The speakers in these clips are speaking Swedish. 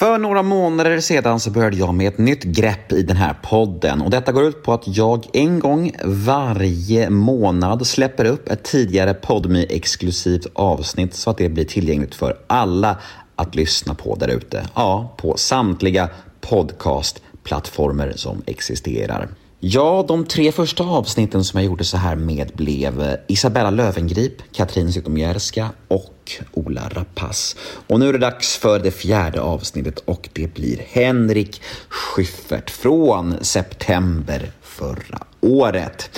För några månader sedan så började jag med ett nytt grepp i den här podden och detta går ut på att jag en gång varje månad släpper upp ett tidigare podme exklusivt avsnitt så att det blir tillgängligt för alla att lyssna på där ute. Ja, på samtliga podcastplattformar som existerar. Ja, de tre första avsnitten som jag gjorde så här med blev eh, Isabella Lövengrip, Katrin Zytomierska och Ola Rapace. Och nu är det dags för det fjärde avsnittet och det blir Henrik Schyffert från september förra året.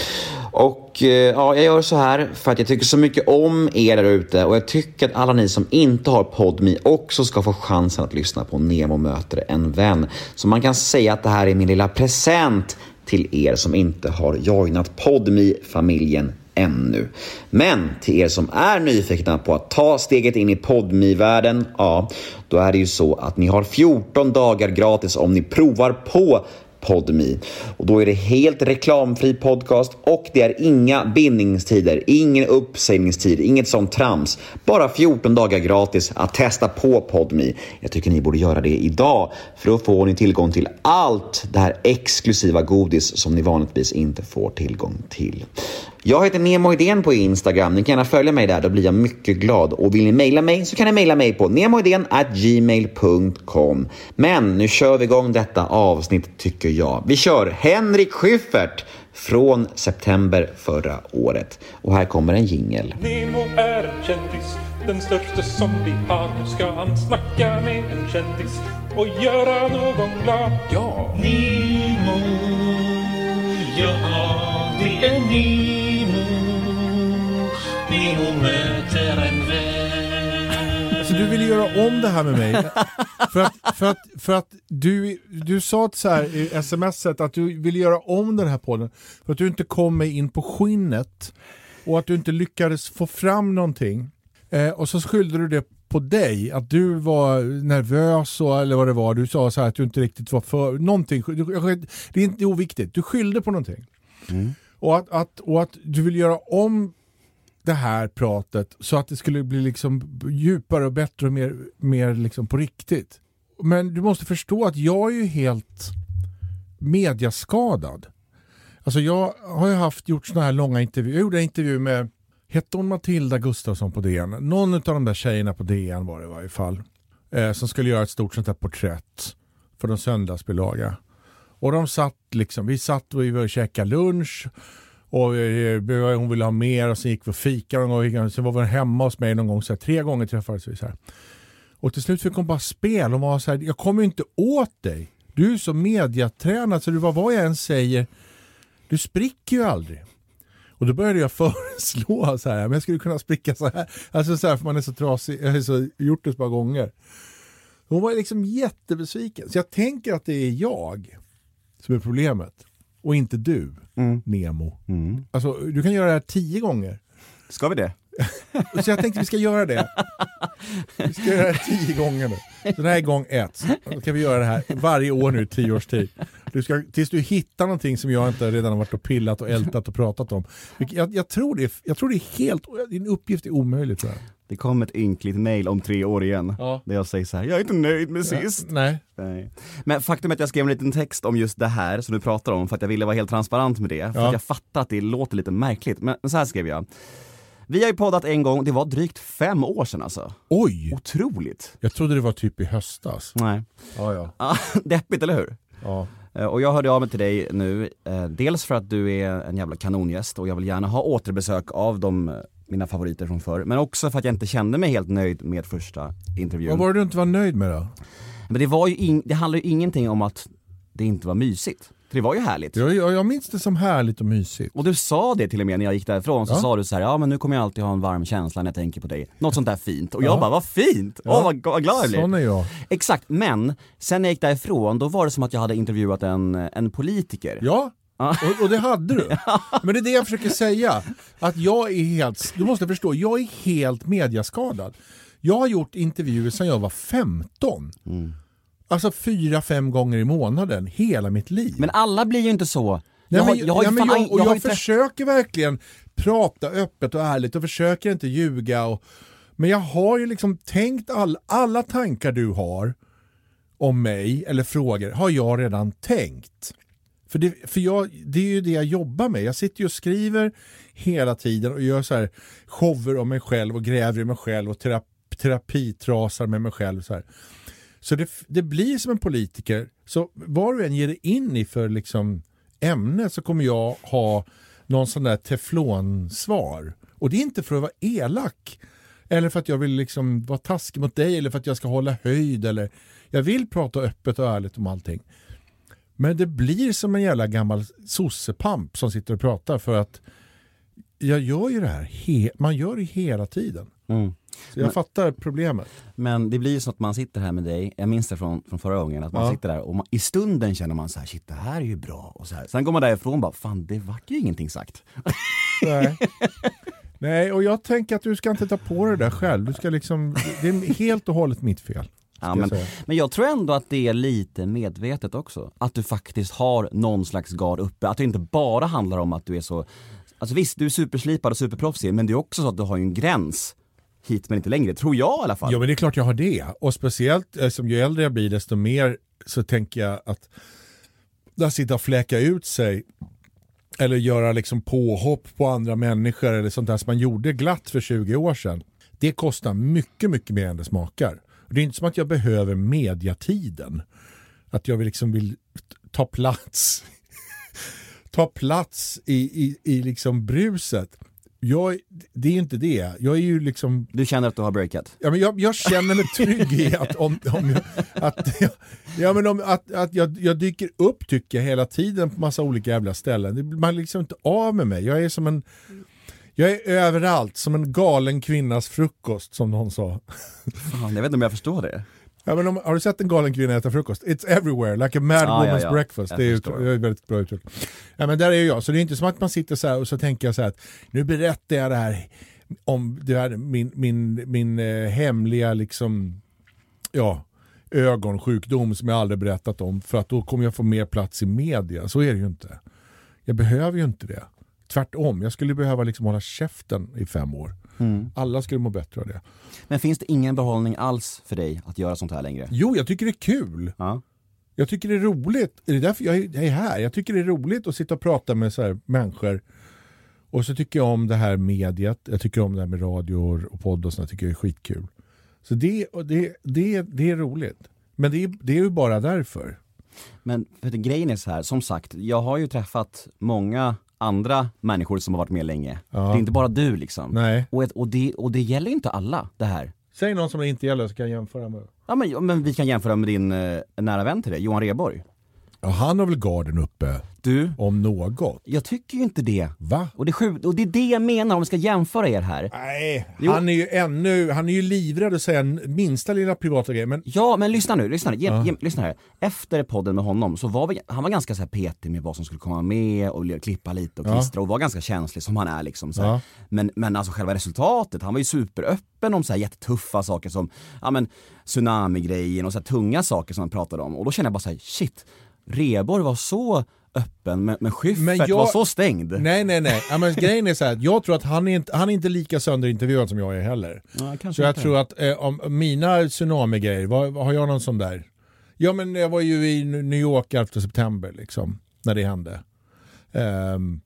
Och eh, ja, jag gör så här för att jag tycker så mycket om er där ute och jag tycker att alla ni som inte har PodMe också ska få chansen att lyssna på Nemo möter en vän. Så man kan säga att det här är min lilla present till er som inte har joinat podme familjen ännu. Men till er som är nyfikna på att ta steget in i podmi-världen, ja, då är det ju så att ni har 14 dagar gratis om ni provar på podmi. Och då är det helt reklamfri podcast och det är inga bindningstider, ingen uppsägningstid, inget sånt trams. Bara 14 dagar gratis att testa på podmi. Jag tycker ni borde göra det idag för då får ni tillgång till allt det här exklusiva godis som ni vanligtvis inte får tillgång till. Jag heter Nemo Idén på Instagram. Ni kan gärna följa mig där, då blir jag mycket glad. Och vill ni mejla mig så kan ni mejla mig på gmail.com. Men nu kör vi igång detta avsnitt tycker jag. Vi kör Henrik Schyffert från september förra året. Och här kommer en jingel. Nemo är en kändis, den största som vi har. Nu ska han snacka med en kändis och göra någon glad. Ja! Nemo, ja det är Nemo. Du ville göra om det här med mig? för att, för att, för att du, du sa så här i smset att du ville göra om den här podden för att du inte kom mig in på skinnet och att du inte lyckades få fram någonting. Eh, och så skyllde du det på dig, att du var nervös och, eller vad det var. Du sa så här att du inte riktigt var för någonting. du- Det är inte oviktigt, du skyllde på någonting. Och, att, att, och att du vill göra om det här pratet så att det skulle bli liksom djupare och bättre och mer, mer liksom på riktigt. Men du måste förstå att jag är ju helt mediaskadad. Alltså jag har ju haft gjort sådana här långa intervjuer. Jag gjorde en intervju med, hette hon Matilda Gustafsson på DN? Någon av de där tjejerna på DN var det i varje fall. Eh, som skulle göra ett stort sånt här porträtt för en söndagsbilaga. Och de satt liksom, vi satt och vi var och käkade lunch och eh, hon ville ha mer och sen gick vi och fikade någon gång. Sen var vi hemma hos mig någon gång, så här, tre gånger träffades vi. Så här. Och till slut fick hon bara spel. Hon var så här, jag kommer ju inte åt dig. Du är så mediatränad så du, vad, vad jag än säger, du spricker ju aldrig. Och då började jag föreslå så här, men jag skulle kunna spricka så här. Alltså så här, för man är så trasig, jag har så gjort det ett par gånger. Hon var liksom jättebesviken. Så jag tänker att det är jag som är problemet. Och inte du, Nemo. Alltså, du kan göra det här tio gånger. Ska vi det? Så jag tänkte vi ska göra det. Vi ska göra det här tio gånger nu. Så det här är gång ett. Då ska vi göra det här varje år nu i tio års tid. Du ska, tills du hittar någonting som jag inte redan har varit och pillat och ältat och pratat om. Jag, jag, tror, det jag tror det är helt, din uppgift är omöjlig tror jag. Det kom ett ynkligt mail om tre år igen. Ja. Där jag säger så här, jag är inte nöjd med sist. Nej. Nej. Men faktum är att jag skrev en liten text om just det här som du pratar om för att jag ville vara helt transparent med det. För Ja. att jag fattar att det låter lite märkligt. Men så här skrev jag. Vi har ju poddat en gång, det var drygt fem år sedan alltså. Oj! Otroligt. Jag trodde det var typ i höstas. Nej. Ja, ja. Ja, Deppigt, eller hur? ja. Eh, Och jag hörde av mig till dig nu, eh, dels för att du är en jävla kanongäst och jag vill gärna ha återbesök av de, eh, mina favoriter från förr. Men också för att jag inte kände mig helt nöjd med första intervjun. Vad var det du inte var nöjd med då? Men det var ju in, det handlar ju ingenting om att det inte var mysigt. För det var ju härligt. Jag, jag, jag minns det som härligt och mysigt. Och du sa det till och med när jag gick därifrån, så Ja. sa du så här, ja men nu kommer jag alltid ha en varm känsla när jag tänker på dig. Något sånt där fint. Och Ja. jag bara, vad fint! Åh Ja. vad, vad glad jag blir. Sån är jag. Exakt, men sen när jag gick därifrån, då var det som att jag hade intervjuat en, en politiker. Ja, Ja. Och, och det hade du. Men det är det jag försöker säga. Att jag är helt, du måste förstå, jag är helt mediaskadad. Jag har gjort intervjuer sedan jag var 15. Alltså fyra, fem gånger i månaden, hela mitt liv. Men alla blir ju inte så. Nej, jag, har- men, jag har ju nej, men fan- jag, och jag jag, försöker verkligen prata öppet och ärligt och försöker inte ljuga. Och, men jag har ju liksom tänkt all, alla tankar du har om mig eller frågor har jag redan tänkt. För, det, för jag, det är ju det jag jobbar med. Jag sitter ju och skriver hela tiden och gör så här shower om mig själv och gräver i mig själv och terap, terapitrasar med mig själv. Så, här. så det, det blir som en politiker. Så vad du än ger dig in i för liksom ämne så kommer jag ha någon sån där teflonsvar. Och det är inte för att vara elak. Eller för att jag vill liksom vara taskig mot dig eller för att jag ska hålla höjd. Eller, jag vill prata öppet och ärligt om allting. Men det blir som en jävla gammal sossepamp som sitter och pratar för att jag gör ju det här, he- man gör det hela tiden. Mm. Så jag fattar problemet. Men det blir ju så att man sitter här med dig, jag minns det från, från förra gången, att man Ja. sitter där och man, i stunden känner man så här, shit det här är ju bra och så här. Sen går man därifrån och bara, fan det vart ju ingenting sagt. Nej. Nej, och jag tänker att du ska inte ta på dig det där själv. Du ska liksom, det är helt och hållet mitt fel. Ja, jag men, säga. men jag tror ändå att det är lite medvetet också. Att du faktiskt har någon slags gard uppe, att det inte bara handlar om att du är så Alltså visst, du är superslipad och superproffsig, men det är också så att du har ju en gräns hit men inte längre, tror jag i alla fall. Ja men det är klart jag har det. Och speciellt eh, som ju äldre jag blir desto mer så tänker jag att där sitta och fläka ut sig eller göra liksom påhopp på andra människor eller sånt där som man gjorde glatt för 20 år sedan. Det kostar mycket, mycket mer än det smakar. Det är inte som att jag behöver mediatiden. Att jag liksom vill ta plats ta plats i, i, i liksom bruset. Jag, det är ju inte det. Jag är ju liksom Du känner att du har breakat? Ja, men jag, jag känner mig trygg i att, om, om jag, att, jag, ja, men om, att, att jag, jag dyker upp tycker jag hela tiden på massa olika jävla ställen. Man är liksom inte av med mig. Jag är som en jag är överallt, som en galen kvinnas frukost som någon sa. Fan, jag vet inte om jag förstår det. Ja, men om, har du sett en galen kvinna äta frukost? It's everywhere, like a mad Ja, ja, woman's ja. breakfast. Jag Det är, ju, förstår. det är väldigt bra uttryck. Ja, men där är jag, så det är inte som att man sitter så här och så tänker jag så här att nu berättar jag det här om det här, min, min, min eh, hemliga liksom, ja, ögonsjukdom som jag aldrig berättat om för att då kommer jag få mer plats i media. Så är det ju inte. Jag behöver ju inte det. Tvärtom, jag skulle behöva liksom hålla käften i fem år. Alla skulle må bättre av det. Men finns det ingen behållning alls för dig att göra sånt här längre? Jo, jag tycker det är kul. Ja. Jag tycker det är roligt. Det är därför jag är här. Jag tycker det är roligt att sitta och prata med så här människor. Och så tycker jag om det här mediet. Jag tycker om det här med radio och podd och sånt. Jag tycker det är skitkul. Så det, det, det, det är roligt. Men det är, det är ju bara därför. Men för grejen är så här, som sagt, jag har ju träffat många andra människor som har varit med länge. Ja. Det är inte bara du liksom. Nej. Och, ett- och, det, och det gäller inte alla det här. Säg någon som det inte gäller så kan jag jämföra med. Ja men, men vi kan jämföra med din eh, nära vän till dig, Johan Rheborg. Ja, han har väl garden uppe Du, om något. jag tycker ju inte det. Va? Och det, är sjukt, och det är det jag menar om vi ska jämföra er här. Nej, Jo. han är ju ännu, han är ju livrädd att säga minsta lilla privata grej. Men Ja, men lyssna nu, lyssna. Ge, ge, lyssna här. Efter podden med honom så var vi, han var ganska så här petig med vad som skulle komma med och li- klippa lite och Ja. klistra och var ganska känslig som han är liksom. Så. Ja. Men, men alltså själva resultatet, han var ju superöppen om så här jättetuffa saker som, ja men tsunami-grejen och så här tunga saker som han pratade om. Och då kände jag bara så här, shit, Reborg var så öppen men, men Schyffert Men jag- var så stängd. Nej, nej, nej. Ja, men grejen är så här, jag tror att han är inte, han är inte lika sönderintervjuad som jag är heller. Ja, Så jag inte. tror att eh, om mina tsunami-grejer, vad, vad har jag någon sån där? Ja men jag var ju i New York 11 september liksom, när det hände. Ehm,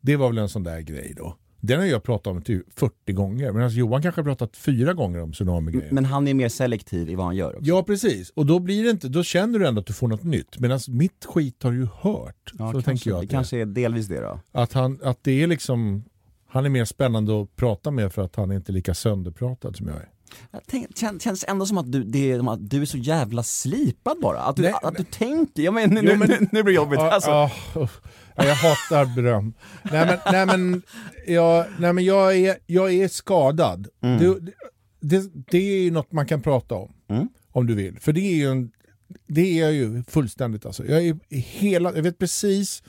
det var väl en sån där grej då. Den har jag pratat om typ 40 gånger, medan Johan kanske har pratat fyra gånger om tsunami-grejer. Men han är mer selektiv i vad han gör också. Ja precis, och då blir det inte, då känner du ändå att du får något nytt. Medan mitt skit har du ju hört. Ja, så kanske, tänker jag det det kanske är delvis det då. Att, han, att det är liksom, han är mer spännande att prata med för att han är inte lika sönderpratad som jag är. Jag tänk, kän, känns ändå som att du, det är, att du är så jävla slipad bara. Att du, Nej, att du tänker, ja, men, nu, Jo, men- nu, nu blir det jobbigt Ja, alltså. uff. Ja, jag hatar beröm. nej men, nej, men, jag, nej, men jag, är, jag är skadad. Det, det, det är ju något man kan prata om. Mm. Om du vill. För det är ju, en, det är jag ju fullständigt. Alltså. Jag, är hela, jag vet precis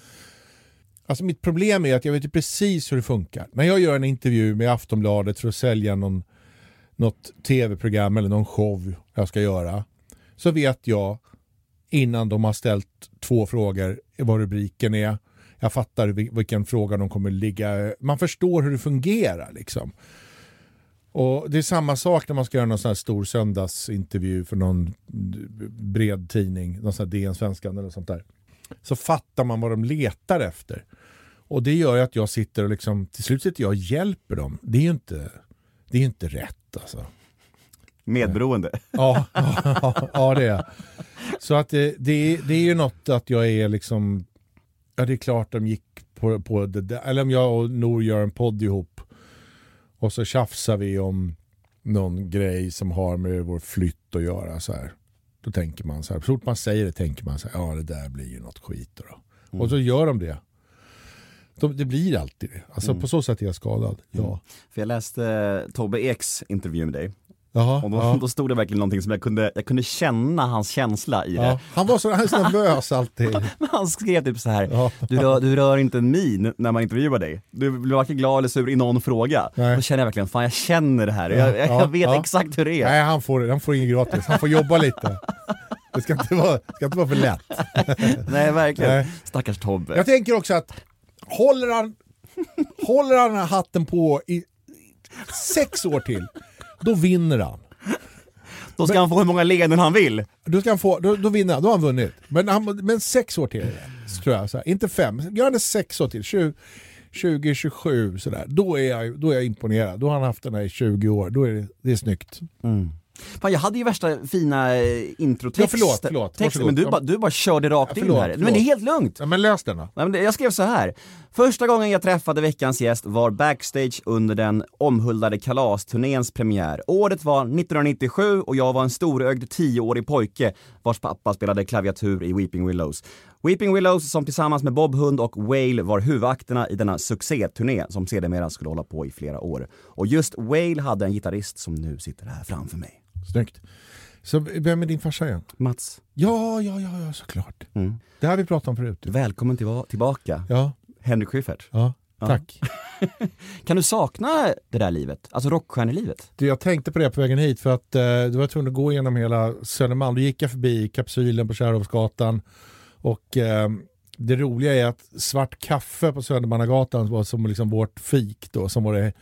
Alltså mitt problem är att jag vet ju precis hur det funkar. När jag gör en intervju med Aftonbladet för att sälja någon, något tv-program eller någon show jag ska göra. Så vet jag innan de har ställt två frågor vad rubriken är. Jag fattar vilken fråga de kommer ligga. Man förstår hur det fungerar liksom. Och det är samma sak när man ska göra någon sån här stor söndagsintervju för någon bred tidning, någon sån här DN Svenskan eller sånt där. Så fattar man vad de letar efter. Och det gör ju att jag sitter och liksom, till slut sitter jag och hjälper dem. Det är ju inte, det är ju inte rätt alltså. Medberoende. Ja, ja, ja det är. Så att det, det, är- det är ju något att jag är liksom, ja det är klart de gick på, på det där, eller om jag och Nor gör en podd ihop och så tjafsar vi om någon grej som har med vår flytt att göra så här. Då tänker man så här, så fort man säger det tänker man så här, ja det där blir ju något skit då. då. Och så gör de det. De, det blir alltid det. Alltså på så sätt är jag skadad. Ja. För jag läste eh, Tobbe Eks intervju med dig. Jaha, Och då, ja. då stod det verkligen någonting som jag kunde, jag kunde känna hans känsla i det. Ja. Han var så, han så nervös alltid. Han skrev typ så här. Ja. Du, rör, du rör inte en min när man intervjuar dig. Du blir varken glad eller sur i någon fråga. Nej. Då känner jag verkligen, fan jag känner det här. Jag, jag, Ja, jag vet exakt hur det är. Nej, han får, han får inget gratis. Han får jobba lite. Det ska inte vara, ska inte vara för lätt. Nej verkligen. Nej. Stackars Tobbe. Jag tänker också att håller han, håller han hatten på i sex år till, då vinner han. Då ska han få hur många leenden han vill. Då, ska han få, då, då vinner han, då har han vunnit. Men, han, men sex år till, tror jag. Så här. Inte fem, gör han det sex år till, 20, 20 27 sådär. Då är, jag, då är jag imponerad. Då har han haft den här i 20 år, då är det, det är snyggt. Fan jag hade ju värsta fina eh, introtext. Ja, förlåt, förlåt. Texter, men du Ja. bara, du bara körde rakt Ja, in förlåt, här. Men förlåt. det är helt lugnt. Ja, men lös den då. Men det- Jag skrev så här. Första gången jag träffade veckans gäst var backstage under den omhuldade kalasturnéns premiär. Året var 1997 och jag var en storögd 10-årig pojke vars pappa spelade klaviatur i Weeping Willows. Weeping Willows som tillsammans med Bob Hund och Whale var huvudakterna i denna succéturné som sedermera skulle hålla på i flera år. Och just Whale hade en gitarrist som nu sitter här framför mig. Snyggt. Så vem är din farsa igen? Mats, Ja, ja, ja, ja såklart. Mm. Det här har vi pratat om förut. välkommen tillba- tillbaka. Ja, Henrik Schyffert. ja, tack. Kan du sakna det där livet? Alltså rockstjärnelivet? Du, Jag tänkte på det på vägen hit för att eh, du var tvungen att gå igenom hela Södermalm. Då gick jag förbi kapsylen på Kärrhovsgatan och eh, det roliga är att svart kaffe på Södermannagatan var som liksom vårt fik då, som var det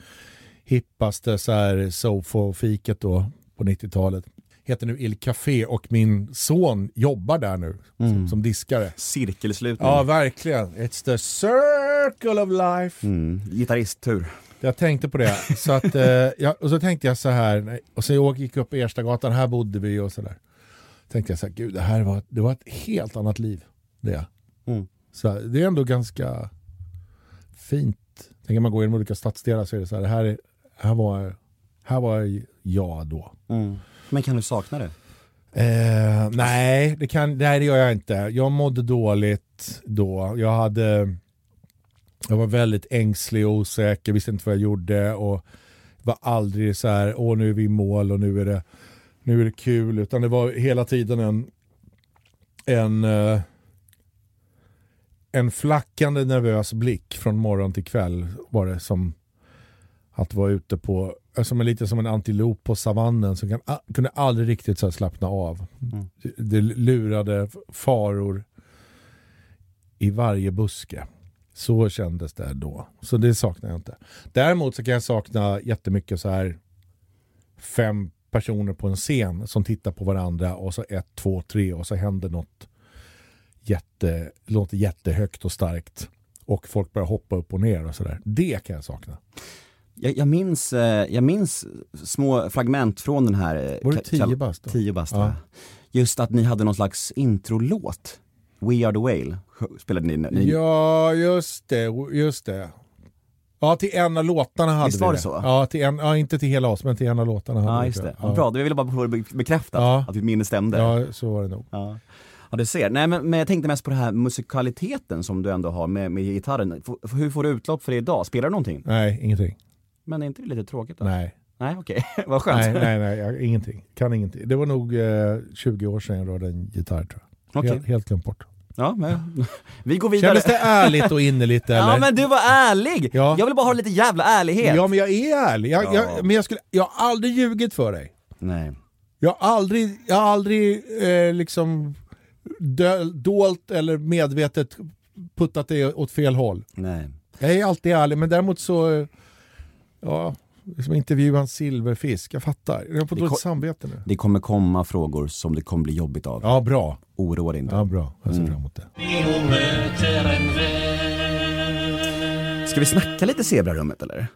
hippaste så här sofo-fiket då på 90-talet. Heter nu Il Café och min son jobbar där nu som, som diskare. Cirkelslutning. Ja, verkligen. It's the circle of life. Mm, gitarristtur. Jag tänkte på det. Så att, eh, ja, och så tänkte jag så här, och så jag gick upp på Erstagatan, här bodde vi och sådär. Tänkte jag så här, gud det här var, det var ett helt annat liv. Det. Mm. Så det är ändå ganska fint. Tänker man gå igenom olika stadsdelar så är det så här, det här, är, här, var, här var jag då. Mm. Men kan du sakna det? Eh, nej, det kan, nej, det gör jag inte. Jag mådde dåligt då. Jag hade jag var väldigt ängslig och osäker, visste inte vad jag gjorde och var aldrig så här, åh nu är vi i mål och nu är det, nu är det kul, utan det var hela tiden en, en, eh, en flackande nervös blick från morgon till kväll var det som att vara ute på, som en, lite som en antilop på savannen som kan, kunde aldrig riktigt så slappna av. Mm. Det, det lurade faror i varje buske. Så kändes det då. Så det saknar jag inte. Däremot så kan jag sakna jättemycket så här fem personer på en scen som tittar på varandra och så ett, två, tre och så händer något jätte, låter jättehögt och starkt och folk börjar hoppa upp och ner och sådär. Det kan jag sakna. Jag, jag, minns, eh, jag minns små fragment från den här... eh, Var det tio bast? Tio bast, Ja. Just att ni hade någon slags introlåt. We are the whale spelade ni. ni Ja, just det. Just det. Ja, till en av låtarna hade Visst vi var det så? Ja, till en, ja, inte till hela oss, men till en av låtarna hade Ja vi just det, Ja. bra, jag ville bara få det bekräftat Ja. att ditt minne stämde. Ja. Ja, så var det nog. Ja. du ser. Nej men, men jag tänkte mest på den här musikaliteten som du ändå har med, med gitarren. F- hur får du utlopp för det idag? Spelar du någonting? Nej, ingenting. Men är inte det lite tråkigt då? Nej, Nej okej, vad skönt. nej, nej, nej jag, ingenting. Kan ingenting. Det var nog eh, 20 år sedan jag rörde en gitarr tror jag. Okej. Helt, helt glömt bort. Ja, men, vi går vidare. Kändes det ärligt och innerligt eller? Ja men du var ärlig! Ja. Jag vill bara ha lite jävla ärlighet. Ja, men jag är ärlig. Jag, Ja. jag, men jag, skulle, jag har aldrig ljugit för dig. Nej. Jag har aldrig, jag har aldrig eh, liksom dö, dolt eller medvetet puttat det åt fel håll. Nej. Jag är alltid ärlig, men däremot så, eh, ja, Det är som att intervjua en silverfisk. Jag fattar. Jag har fått Det dåligt samvete nu. Det kommer komma frågor som det kommer bli jobbigt av. Ja, bra. Oroa dig inte. Ja, bra. Jag ser fram emot det. Ska vi snacka lite zebrarummet eller?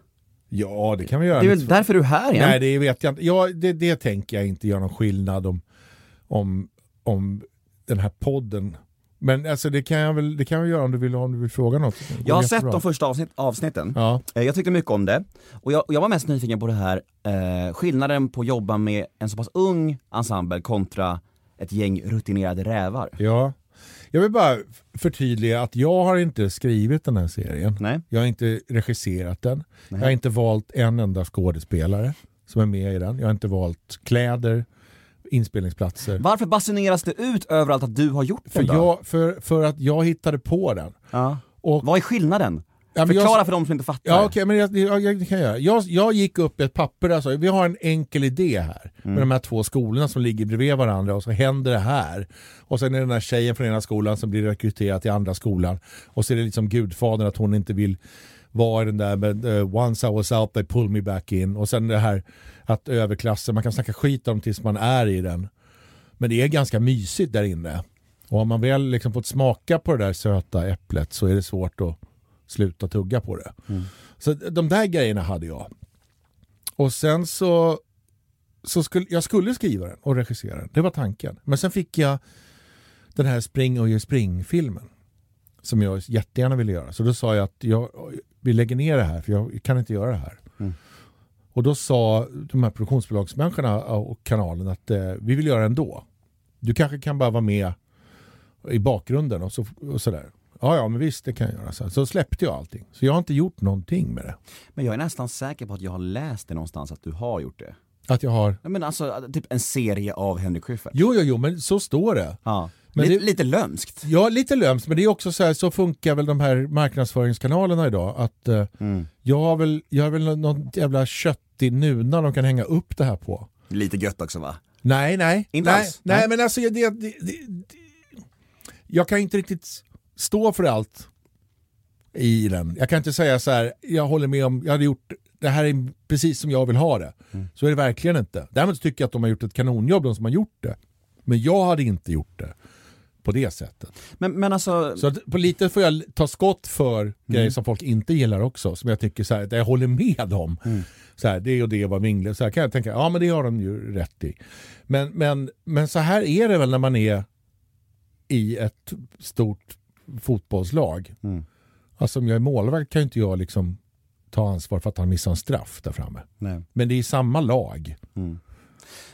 Ja, det kan vi göra. Det är väl därför du är här igen? Nej, det vet jag inte. Ja, det, det tänker jag inte göra någon skillnad om, om, om den här podden. Men alltså, det kan jag väl det kan jag göra om du vill, om du vill fråga något. Jag har sett de första avsnitt, avsnitten. Ja. Eh, Jag tyckte mycket om det. Och jag, och jag var mest nyfiken på det här, eh, skillnaden på att jobba med en så pass ung ensemble kontra ett gäng rutinerade rävar. ja. Jag vill bara förtydliga att jag har inte skrivit den här serien. Nej? Jag har inte regisserat den. Nej. Jag har inte valt en enda skådespelare som är med i den. Jag har inte valt kläder, inspelningsplatser. Varför basuneras det ut överallt att du har gjort För, den då? jag, för, för att jag hittade på den. Ja. Och, Vad är skillnaden? Ja, men jag- Förklara för de som inte fattar. Ja okej, men jag, jag, jag, kan göra. Jag, jag gick upp ett papper och sa vi har en enkel idé här med de här två skolorna som ligger bredvid varandra och så händer det här. Och sen är det den här tjejen från ena skolan som blir rekryterad till andra skolan och så är det liksom gudfadern att hon inte vill vara i den där med eh, once I was out they pull me back in och sen det här att överklassen, man kan snacka skit om tills man är i den. Men det är ganska mysigt där inne. Och om man väl liksom fått smaka på det där söta äpplet så är det svårt att sluta tugga på det. Så de där grejerna hade jag. Och sen så, så skulle jag skulle skriva den och regissera den. Det var tanken. Men sen fick jag den här Spring och spring-filmen. Som jag jättegärna ville göra. Så då sa jag att jag, vi lägger ner det här för jag kan inte göra det här. Och då sa de här produktionsbolagsmänniskorna och kanalen att eh, vi vill göra det ändå. Du kanske kan bara vara med i bakgrunden och, så, och sådär. Ja, ja, men visst det kan jag göra. Så, så släppte jag allting. Så jag har inte gjort någonting med det. Men jag är nästan säker på att jag har läst det någonstans att du har gjort det. Att jag har... Ja, men alltså typ en serie av Henrik Schyffert. Jo, jo, jo, men så står det. Ja. Men lite, det- lite lömskt. Ja, lite lömskt, men det är också så här, så funkar väl de här marknadsföringskanalerna idag. Att eh, Mm. jag har väl, jag har väl någon jävla köttig nuna de kan hänga upp det här på. Lite gött också va? Nej, nej. Inte nej, alls? nej, Nej. men alltså det, det, det, jag kan inte riktigt stå för allt i den. Jag kan inte säga så här, jag håller med om, jag hade gjort, det här är precis som jag vill ha det. Mm. Så är det verkligen inte. Däremot tycker jag att de har gjort ett kanonjobb, de som har gjort det. Men jag hade inte gjort det på det sättet. Men, men alltså, Så att på lite får jag ta skott för grejer som folk inte gillar också. Som jag tycker så här, jag håller med om. Så här, det och det var vingligt. Så här kan jag tänka, ja men det har de ju rätt i. Men, men, men så här är det väl när man är i ett stort fotbollslag. Mm. Alltså om jag är målvakt kan ju inte jag liksom ta ansvar för att han missar en straff där framme. nej. Men det är samma lag.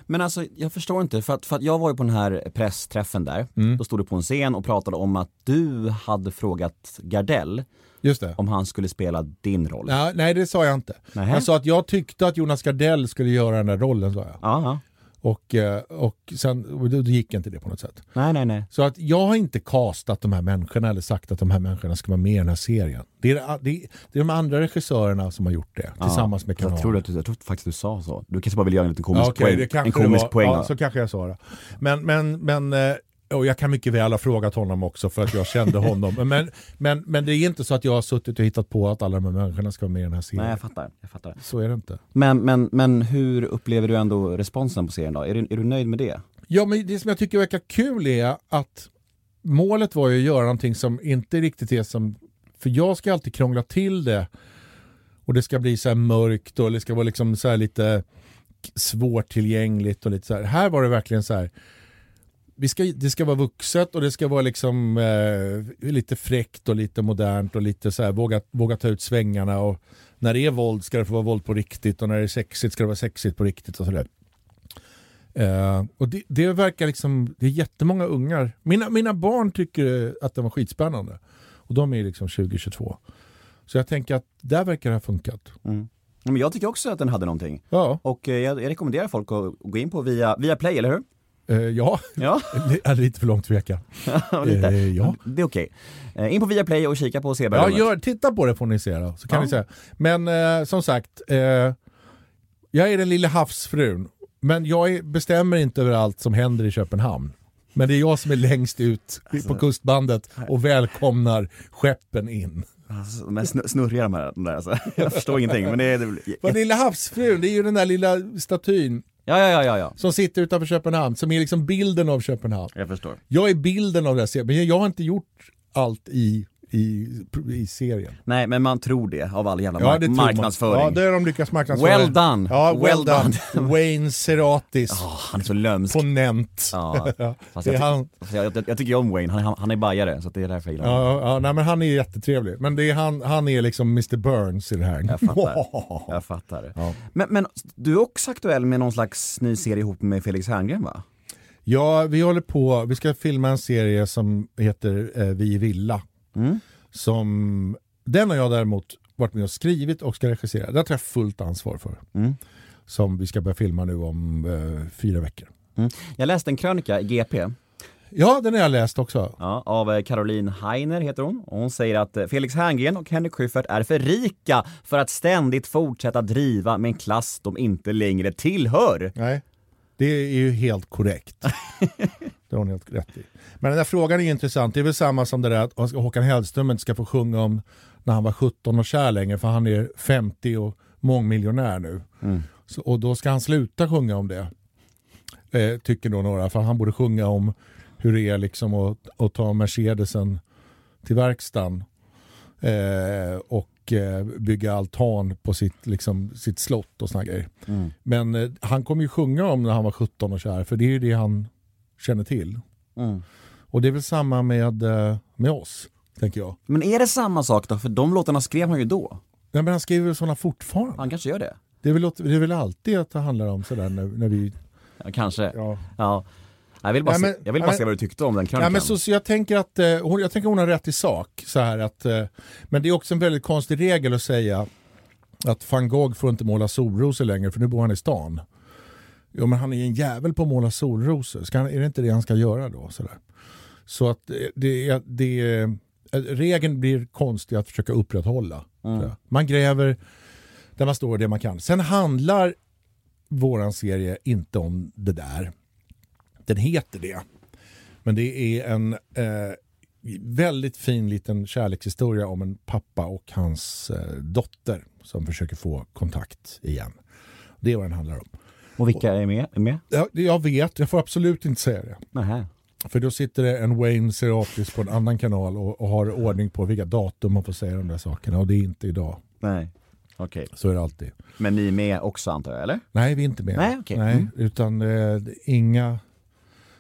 Men alltså jag förstår inte, för att, för att jag var ju på den här pressträffen där, Mm. då stod du på en scen och pratade om att du hade frågat Gardell om han skulle spela din roll. Ja, nej det sa jag inte. Nähä. Jag sa att jag tyckte att Jonas Gardell skulle göra den där rollen. Sa jag. Ja, ja. Och, eh, och sen och då, gick inte det på något sätt. Nej, nej, nej. Så att jag har inte castat de här människorna eller sagt att de här människorna ska vara med i den här serien. Det är, det är, det är de andra regissörerna som har gjort det tillsammans med kanalen. Jag tror, att du, jag tror faktiskt du sa så. Du kanske bara vill göra en liten komisk Ja, okej, poäng. en komisk var. poäng. Ja, så kanske jag sa det. Men, men, men eh, och jag kan mycket väl ha frågat honom också för att jag kände honom. Men, men, men det är inte så att jag har suttit och hittat på att alla de här människorna ska vara med i den här serien. Nej, jag fattar. Jag fattar. Så är det inte. Men, men, men hur upplever du ändå responsen på serien då? Är du, är du nöjd med det? Ja, men det som jag tycker verkar kul är att målet var ju att göra någonting som inte riktigt är som... För jag ska alltid krångla till det och det ska bli så här mörkt och det ska vara liksom så här lite svårtillgängligt och lite så här. Här var det verkligen så här. Vi ska, det ska vara vuxet och det ska vara liksom eh, lite fräckt och lite modernt och lite så här våga, våga ta ut svängarna och när det är våld ska det få vara våld på riktigt och när det är sexigt ska det vara sexigt på riktigt och sådär. Eh, och det, det verkar liksom, det är jättemånga ungar. Mina, mina barn tycker att det var skitspännande. Och de är liksom 2022. Så jag tänker att där verkar det ha funkat. Mm. Men jag tycker också att den hade någonting. Ja, Och eh, jag, jag rekommenderar folk att gå in på via, via Play, eller hur? Eh, ja. Ja, lite för långt tveka. lite. Eh, ja. Det är okej. Eh, in på via Play och kika på Ja, Zebrarummet. gör, titta på det får ni se då. Så kan Ja. vi säga. Men eh, som sagt, eh, jag är den lilla havsfrun. Men jag är, bestämmer inte över allt som händer i Köpenhamn. Men det är jag som är längst ut i- på kustbandet och välkomnar skeppen in. Alltså, sn- snurriga de här. De där, alltså. Jag förstår ingenting men det är... Det, Vad lilla havsfrun, det är ju den där lilla statyn ja, ja, ja, ja, som sitter utanför Köpenhamn, som är liksom bilden av Köpenhamn. Jag förstår. Jag är bilden av det här men jag har inte gjort allt i, i, i serien. Nej men man tror det av all jävla Ja, mark- det tror man. marknadsföring. Ja, det har de lyckats marknadsföra. Well done. Ja, well, Well done. done. Wayne Seratis. Åh, han är så lömsk. Ponent. Ja. Jag, han. fast jag, jag, jag tycker om Wayne, han, han, han är bajare så det är därför jag gillar honom. Ja, ja, nej, men han är jättetrevlig. Men det är han, han är liksom Mr Burns i det här. Jag fattar. Jag fattar. Ja. Men, men du är också aktuell med någon slags ny serie ihop med Felix Herngren va? Ja, vi håller på, vi ska filma en serie som heter eh, Vi i villa. Mm. Som, den har jag däremot varit med och skrivit och ska regissera. Det tar jag fullt ansvar för. Mm. Som vi ska börja filma nu om eh, fyra veckor. Jag läste en krönika i GP Ja, den har jag läst också. ja, av eh, Caroline Heiner heter hon. Och hon säger att eh, Felix Herngren och Henrik Schyffert är för rika för att ständigt fortsätta driva med en klass de inte längre tillhör. Nej, det är ju helt korrekt. det har hon helt rätt i. Men den där frågan är intressant. Det är väl samma som det där att Håkan Hellström inte ska få sjunga om när han var 17 och kär längre för han är 50 och mångmiljonär nu. Så, och då ska han sluta sjunga om det. Eh, tycker då några. För han borde sjunga om hur det är liksom att, att ta Mercedesen till verkstaden. Eh, och eh, bygga altan på sitt, liksom, sitt slott och såna grejer. Men eh, han kommer ju sjunga om när han var 17 och kär, för det är ju det han känner till. Mm. Och det är väl samma med, eh, med oss, tänker jag. Men är det samma sak då? För de låtarna skrev han ju då. Ja, men han skriver väl sådana fortfarande? Han kanske gör det. Det är väl, det är väl alltid att det handlar om sådär när, när vi... Ja, kanske. Ja. Ja. Jag vill bara, Ja, men- se, jag vill ja, bara men- se vad du tyckte om den Ja, krönikan. men så, så jag tänker att eh, hon, jag tänker hon har rätt i sak. Så här att, eh, men det är också en väldigt konstig regel att säga att van Gogh får inte måla solrosor längre för nu bor han i stan. Jo men han är en jävel på att måla solrosor. Ska han, är det inte det han ska göra då? Så, där? så att eh, det, det, eh, regeln blir konstig att försöka upprätthålla. jag. Man gräver där man står det man kan. Sen handlar våran serie inte om det där. Den heter det. Men det är en eh, väldigt fin liten kärlekshistoria om en pappa och hans eh, dotter som försöker få kontakt igen. Det är vad den handlar om. Och vilka är med? Är med? Ja, det- jag vet, jag får absolut inte säga det. Nähä. För då sitter det en Wayne Seratis på en annan kanal och, och har ordning på vilka datum man får säga de där sakerna. Och det är inte idag. Nej. Okej. Så är det alltid. Men ni är med också antar jag, eller? Nej, vi är inte med. Nej, okej. Nej, Mm. utan eh, inga,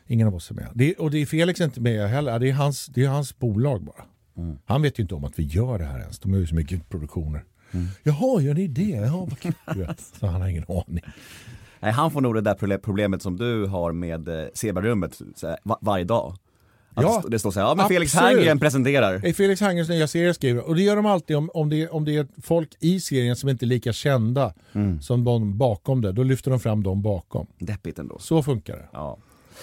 ingen av oss är med. Det, och det är Felix inte med heller. Det är hans, det är hans bolag bara. Mm. Han vet ju inte om att vi gör det här ens. De har ju så mycket produktioner. Mm. Jaha, gör ni det? Jaha, vad kul. Så han har ingen aning. Nej, han får nog det där proble- problemet som du har med eh, zebrarummet så här, va- varje dag. Att Ja, det, st- det står så här, ja men Felix. Herngren presenterar. Eh, Felix Hangers nya serie skriver, och det gör de alltid om, om, det, om det är folk i serien som inte är lika kända Mm. som de bakom det. Då lyfter de fram dem bakom. Deppigt ändå. Så funkar det. Ja.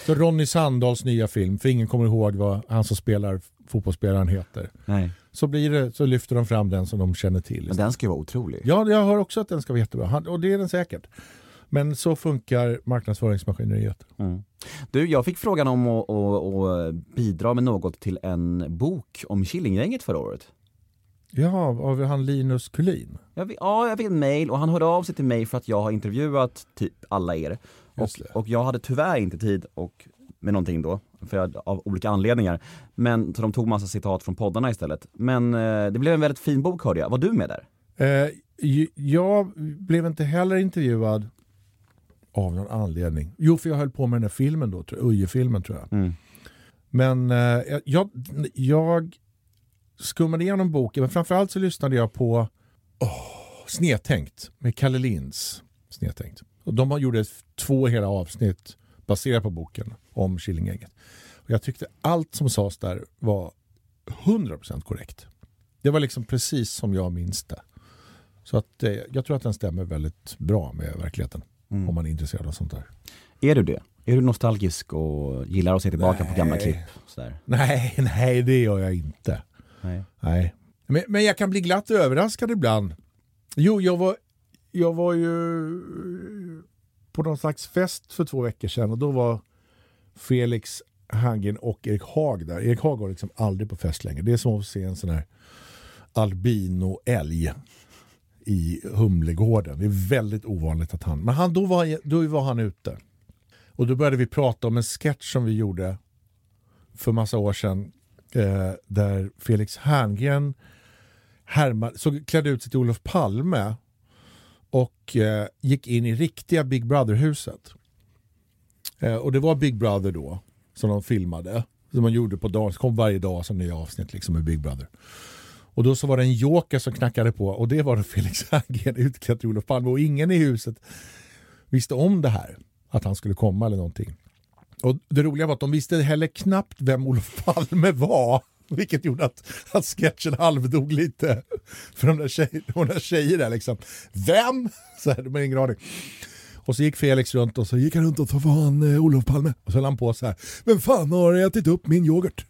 Så Ronny Sandahls nya film, för ingen kommer ihåg vad han som spelar fotbollsspelaren heter. Nej. Så, blir det, så lyfter de fram den som de känner till. Men den ska ju vara otrolig. Ja, jag hör också att den ska vara jättebra. Han- Och det är den säkert. Men så funkar marknadsföringsmaskineriet. Mm. Du, jag fick frågan om att, att, att bidra med något till en bok om Killinggänget förra året. Ja, av han Linus Kulin. Jag ja, jag fick ett mail och han hörde av sig till mig för att jag har intervjuat typ alla er. Och, och jag hade tyvärr inte tid och, med någonting då, för jag, av olika anledningar. Men, så de tog massa citat från poddarna istället. Men eh, det blev en väldigt fin bok hörde jag. Var du med där? Eh, jag blev inte heller intervjuad av någon anledning. Jo, för jag höll på med den här filmen då, tror jag, Uje-filmen tror jag. Mm. Men eh, jag, jag skummade igenom boken, men framförallt så lyssnade jag på oh, Snedtänkt med Kalle Linds Snedtänkt. Och de har gjort två hela avsnitt baserat på boken om Killinggänget. Och jag tyckte allt som sades där var 100% korrekt. Det var liksom precis som jag minns det. Så att, eh, jag tror att den stämmer väldigt bra med verkligheten. Mm. Om man är intresserad av sånt där. Är du det? Är du nostalgisk och gillar att se tillbaka på gamla Nej. klipp? Sådär? Nej, nej det gör jag inte. Nej. Nej. Men, men jag kan bli glatt överraskad ibland. Jo, jag var, jag var ju på någon slags fest för två veckor sedan och då var Felix Hagen och Erik Haag där. Erik Haag var liksom aldrig på fest längre. Det är som att se en sån här albinoälg i Humlegården. Det är väldigt ovanligt att han... Men han, då, var, då var han ute. Och då började vi prata om en sketch som vi gjorde för massa år sedan eh, där Felix Herngren härmade, så klädde ut sig till Olof Palme och eh, gick in i riktiga Big Brother-huset. Eh, och det var Big Brother då som de filmade. Som man gjorde på dagen, kom varje dag som nya avsnitt liksom med Big Brother. Och då så var det en joker som knackade på och det var då Felix Herngren utklädd till Olof Palme och ingen i huset visste om det här. Att han skulle komma eller någonting. Och det roliga var att de visste heller knappt vem Olof Palme var. Vilket gjorde att, att sketchen halvdog lite. För de där, tjej, de där tjejerna liksom. Vem? Så här, de har ingen aning. Och så gick Felix runt och så gick han runt och sa fan eh, Olof Palme. Och så höll han på så här. Vem fan har ätit upp min yoghurt?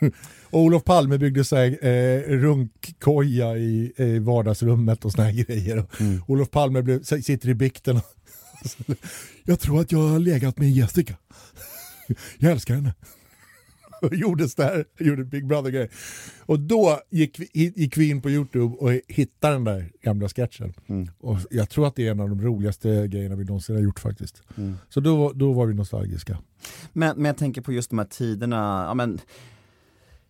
och Olof Palme byggde så här, eh, runkkoja i, i vardagsrummet och såna här grejer. Mm. Olof Palme blev, sitter i bikten och jag tror att jag har legat med Jessica. Jag älskar henne. Och gjordes där, gjorde Big Brother-grej. Och då gick vi, gick vi in på Youtube och hittade den där gamla sketchen. Mm. Och jag tror att det är en av de roligaste grejerna vi någonsin har gjort faktiskt. Mm. Så då, då var vi nostalgiska. Men, men jag tänker på just de här tiderna, ja, men,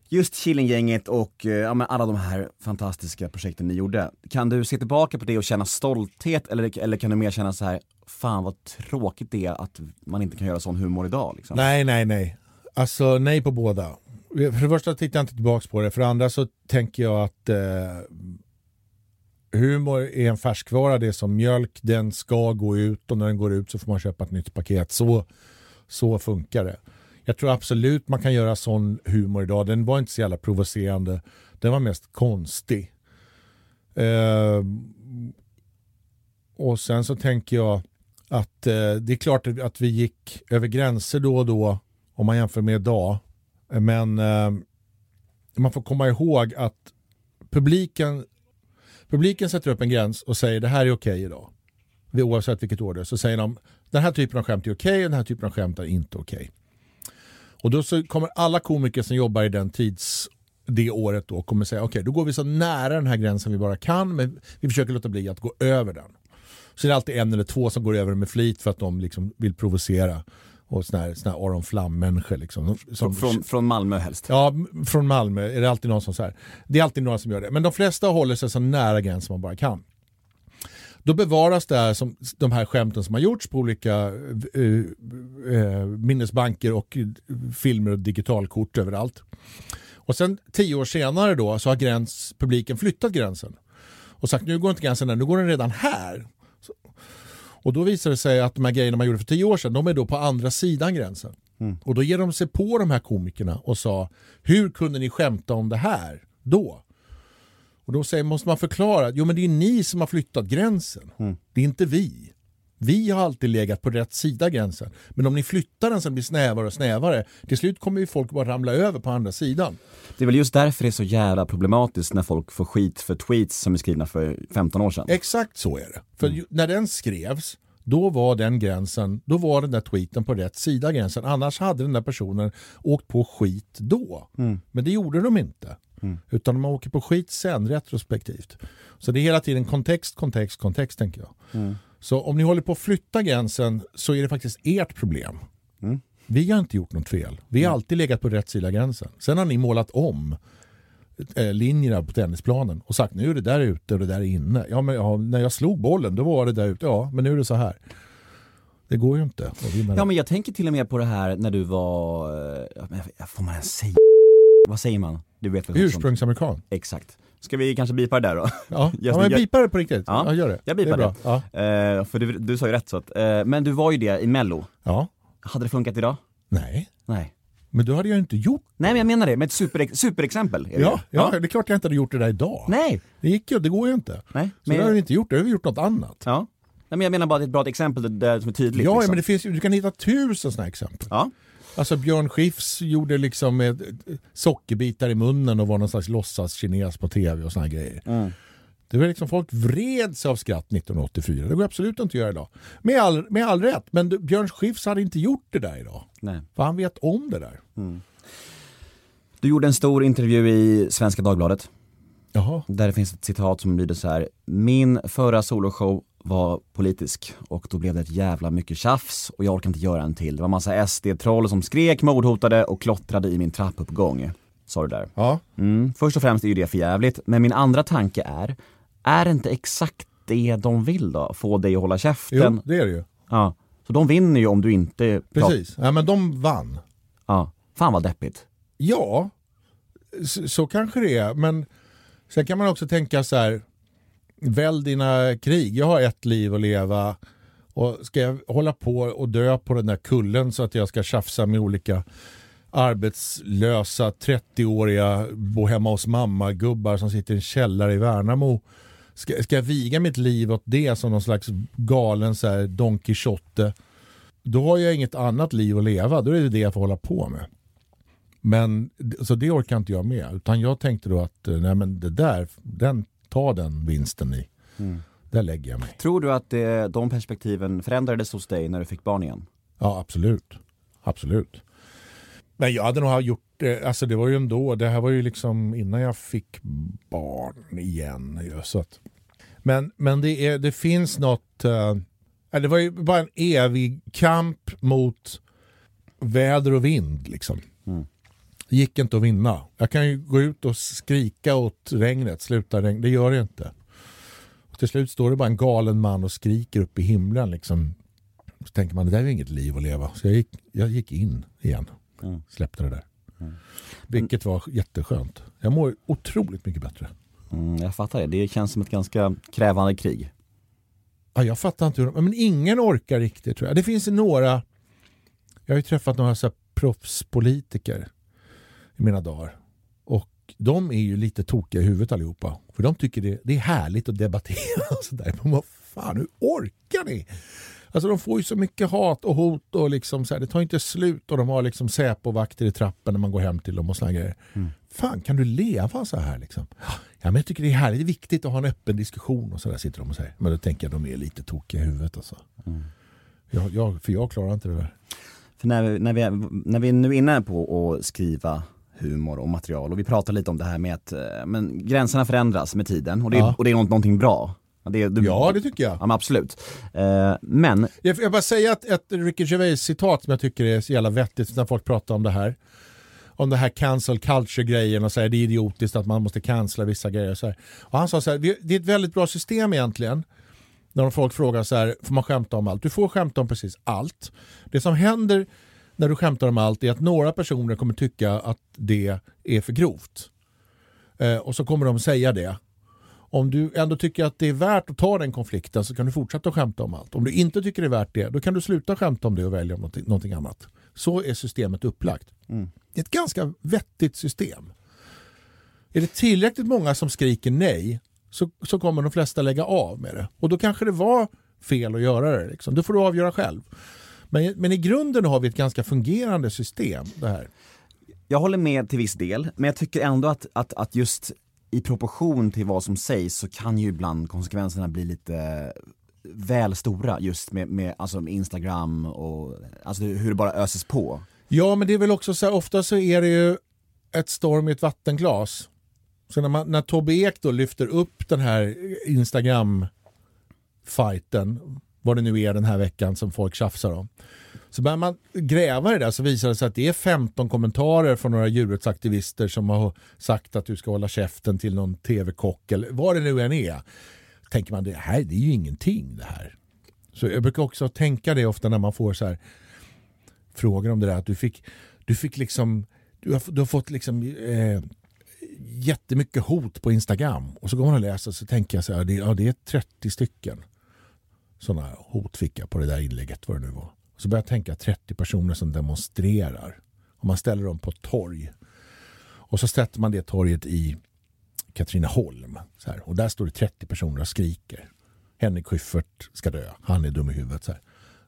just Killinggänget och eh, ja, men alla de här fantastiska projekten ni gjorde. Kan du se tillbaka på det och känna stolthet eller, eller kan du mer känna så här, fan vad tråkigt det är att man inte kan göra sån humor idag? Liksom? Nej, nej, nej. Alltså nej på båda. För det första tittar jag inte tillbaka på det, för det andra så tänker jag att eh, humor är en färskvara, det är som mjölk, den ska gå ut och när den går ut så får man köpa ett nytt paket. Så, så funkar det. Jag tror absolut man kan göra sån humor idag. Den var inte så jävla provocerande. Den var mest konstig. Eh, och sen så tänker jag att eh, det är klart att vi gick över gränser då och då om man jämför med idag. Men eh, man får komma ihåg att publiken, publiken sätter upp en gräns och säger det här är okej okay idag. Oavsett vilket år det är. Så säger de den här typen av skämt är okej okay, och den här typen av skämt är inte okej. Okay. Och då så kommer alla komiker som jobbar i den tids det året då kommer säga okej okay, då går vi så nära den här gränsen vi bara kan men vi försöker låta bli att gå över den. Så det är alltid en eller två som går över med flit för att de liksom vill provocera. Och såna här, såna här Aron Flam-människor. Liksom. Som, från, från Malmö helst? Ja, från Malmö är det alltid någon som så här. Det är alltid några som gör det. Men de flesta håller sig så nära gränsen man bara kan. Då bevaras det här som, de här skämten som har gjorts på olika uh, uh, minnesbanker och filmer och digitalkort överallt. Och sen tio år senare då så har gräns, publiken flyttat gränsen och sagt nu går inte gränsen där, nu går den redan här. Så, och då visar det sig att de här grejerna man gjorde för tio år sedan, de är då på andra sidan gränsen. Mm. Och då ger de sig på de här komikerna och sa, hur kunde ni skämta om det här då? Och då säger, måste man förklara, jo men det är ni som har flyttat gränsen. Mm. Det är inte vi. Vi har alltid legat på rätt sida gränsen. Men om ni flyttar den så blir snävare och snävare, till slut kommer ju folk bara ramla över på andra sidan. Det är väl just därför det är så jävla problematiskt när folk får skit för tweets som är skrivna för 15 år sedan. Exakt så är det. För mm. när den skrevs, då var den gränsen, då var den där tweeten på rätt sida gränsen. Annars hade den där personen åkt på skit då. Mm. Men det gjorde de inte. Mm. Utan de åker på skit sen retrospektivt. Så det är hela tiden kontext, kontext, kontext tänker jag. Mm. Så om ni håller på att flytta gränsen så är det faktiskt ert problem. Mm. Vi har inte gjort något fel. Vi har mm. alltid legat på rätt sida gränsen. Sen har ni målat om eh, linjerna på tennisplanen och sagt nu är det där ute och det där är inne. Ja, men, ja, när jag slog bollen då var det där ute. Ja, men nu är det så här. Det går ju inte Ja, men jag tänker till och med på det här när du var, eh, får man ens säga, vad säger man? Du vet Ursprungsamerikan. Exakt. Ska vi kanske bipa det där då? Ja, ja men bipa det på riktigt. Ja, ja gör det. Jag bipar det. det. Ja. Uh, för du, du sa ju rätt så att, uh, men du var ju det i mello. Ja. Hade det funkat idag? Nej. Nej. Men då hade jag inte gjort Nej men jag menar det, med ett super, superexempel. Ja, ja, ja, det är klart jag inte hade gjort det där idag. Nej. Det gick ju, det går ju inte. Nej. Så men... det har vi inte gjort, det har vi gjort något annat. Ja. Nej men jag menar bara att det är ett bra exempel där som är tydligt. Ja, liksom. men det finns, du kan hitta tusen sådana exempel. Ja. Alltså Björn Skifs gjorde liksom med sockerbitar i munnen och var någon slags låtsas-kines på tv och såna grejer. Mm. Det var liksom folk vred sig av skratt 1984. Det går absolut inte att göra idag. Med all, med all rätt, men Björn Skifs hade inte gjort det där idag. Nej. För han vet om det där. Mm. Du gjorde en stor intervju i Svenska Dagbladet. Jaha. Där det finns ett citat som lyder så här. Min förra soloshow var politisk och då blev det ett jävla mycket tjafs och jag orkar inte göra en till. Det var massa SD-troll som skrek, mordhotade och klottrade i min trappuppgång. Sa du där. Ja. Mm. Först och främst är ju det för jävligt, men min andra tanke är, är det inte exakt det de vill då? Få dig att hålla käften? Jo, det är det ju. Ja. Så de vinner ju om du inte Precis. Ja, men de vann. Ja. Fan vad deppigt. Ja, så, så kanske det är. Men sen kan man också tänka så här. Välj dina krig. Jag har ett liv att leva. Och ska jag hålla på och dö på den där kullen så att jag ska tjafsa med olika arbetslösa 30-åriga bo hemma hos mamma-gubbar som sitter i en källare i Värnamo. Ska, ska jag viga mitt liv åt det som någon slags galen så här Don Quijote? Då har jag inget annat liv att leva. Då är det det jag får hålla på med. Men så det orkar inte jag med. Utan jag tänkte då att eh, nej men det där, den, ta den vinsten i. Där lägger jag mig. Tror du att eh, de perspektiven förändrades hos dig när du fick barn igen? Ja absolut. Absolut. Men jag hade nog gjort det, alltså det var ju ändå, det här var ju liksom innan jag fick barn igen. Så att, men men det, är, det finns något, eh, det var ju bara en evig kamp mot väder och vind liksom. Det gick inte att vinna. Jag kan ju gå ut och skrika åt regnet, sluta regn, det gör det inte. Och till slut står det bara en galen man och skriker upp i himlen liksom. Så tänker man, det där är ju inget liv att leva. Så jag gick, jag gick in igen. Släppte det där. Vilket var jätteskönt. Jag mår otroligt mycket bättre. Mm, jag fattar det. Det känns som ett ganska krävande krig. Ja, jag fattar inte hur de, men ingen orkar riktigt tror jag. Det finns några, jag har ju träffat några så här proffspolitiker i mina dagar. Och de är ju lite tokiga i huvudet allihopa. För de tycker det, det är härligt att debattera och sådär. Men vad fan, hur orkar ni? Alltså de får ju så mycket hat och hot och liksom så här, det tar inte slut och de har liksom Säpo-vakter i trappen när man går hem till dem och såna grejer. Fan, kan du leva så här liksom? Ja, men jag tycker det är härligt, det är viktigt att ha en öppen diskussion och så där sitter de och säger. Men då tänker jag att de är lite tokiga i huvudet alltså. Jag, jag, för jag klarar inte det där. För när vi, när vi, när vi nu är inne på att skriva humor och material och vi pratar lite om det här med att eh, men gränserna förändras med tiden och det, är- Ja. och det är något, någonting bra. Det, du, Ja, det tycker jag. Ja men absolut. Eh, men, Jag får bara säga ett, ett Ricky Gervais-citat som jag tycker är så jävla vettigt när folk pratar om det här. Om det här cancel culture-grejen och säger det är idiotiskt att man måste cancella vissa grejer. Och så här. Och han sa så här, "Vi- det är ett väldigt bra system egentligen. När folk frågar så här, får man skämta om allt? Du får skämta om precis allt. Det som händer när du skämtar om allt är att några personer kommer tycka att det är för grovt. Eh, och så kommer de säga det. Om du ändå tycker att det är värt att ta den konflikten så kan du fortsätta att skämta om allt. Om du inte tycker det är värt det, då kan du sluta skämta om det och välja om någonting, någonting annat. Så är systemet upplagt. Det är ett ganska vettigt system. Är det tillräckligt många som skriker nej så, så kommer de flesta lägga av med det. Och då kanske det var fel att göra det. Liksom. Det får du avgöra själv. Men, men i grunden har vi ett ganska fungerande system. Det här. jag håller med till viss del, men jag tycker ändå att, att, att just i proportion till vad som sägs så kan ju ibland konsekvenserna bli lite väl stora just med, med, alltså med Instagram och alltså hur det bara öses på. Ja, men det är väl också så här, ofta så är det ju ett storm i ett vattenglas. Så när, man, när Tobbe Ek då lyfter upp den här Instagram-fighten, vad det nu är den här veckan som folk tjafsar om. Så börjar man gräva i det där så visar det sig att det är 15 kommentarer från några djurrättsaktivister som har sagt att du ska hålla käften till någon tv-kock eller vad det nu än är. Tänker man det här det är ju ingenting det här. Så jag brukar också tänka det ofta när man får så här frågor om det där att du fick, du fick liksom du har, du har fått liksom eh, jättemycket hot på Instagram och så går man och läser så tänker jag så här, det, ja, det är 30 stycken sådana hot fick jag på det där inlägget vad det nu var. Och så började jag tänka 30 personer som demonstrerar och man ställer dem på ett torg och så sätter man det torget i Katrineholm så här, och där står det 30 personer och skriker Henrik Schyffert ska dö, han är dum i huvudet. Så här.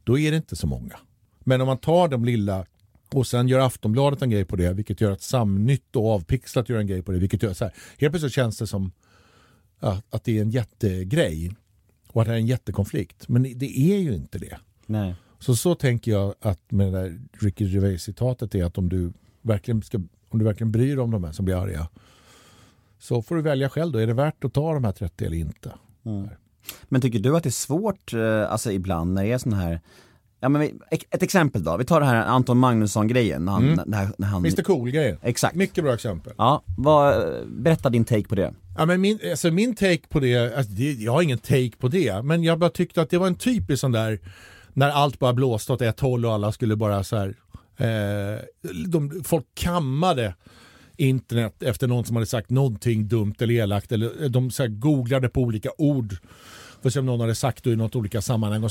Då är det inte så många. Men om man tar de lilla och sen gör Aftonbladet en grej på det, vilket gör att Samnytt och Avpixlat gör en grej på det, vilket gör så här. Helt plötsligt känns det som att det är en jättegrej och att det är en jättekonflikt. Men det är ju inte det. Nej. Så så tänker jag att med det där Ricky Gervais-citatet är att om du verkligen ska om du verkligen bryr dig om de här som blir arga Så får du välja själv då, är det värt att ta de här 30 eller inte? Men tycker du att det är svårt, eh, alltså ibland när det är sån här Ja men ett exempel då, vi tar det här Anton Magnusson-grejen när han, när, när han Mr Cool-grejen. Exakt. Mycket bra exempel. Ja, vad, berätta din take på det. Ja, men min, alltså min take på det, alltså det, jag har ingen take på det, men jag bara tyckte att det var en typisk sån där, när allt bara blåste åt ett håll och alla skulle bara så här, eh, de, folk kammade internet efter någon som hade sagt någonting dumt eller elakt eller de så här, googlade på olika ord för att se om någon hade sagt det i något olika sammanhang och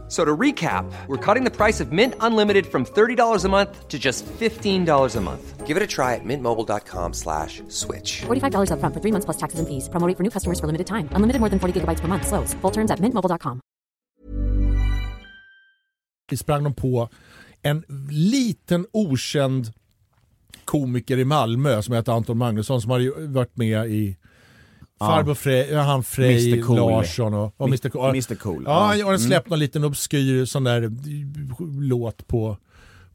F- So to recap, we're cutting the price of Mint Unlimited from $30 a month to just $15 a month. Give it a try at mintmobile.com slash switch. $45 upfront for three months plus taxes and fees. Promo for new customers for limited time. Unlimited more than 40 gigabytes per month. Slows. Full terms at mintmobile.com. sprang de på en liten okänd komiker i Malmö som heter Anton Magnusson som har ju varit med i Farbror Frej, han Frej. Cool. Larsson och, och Mr. Cool. Mr. Cool, Ja, han har släppt någon liten obskyr sån där låt på,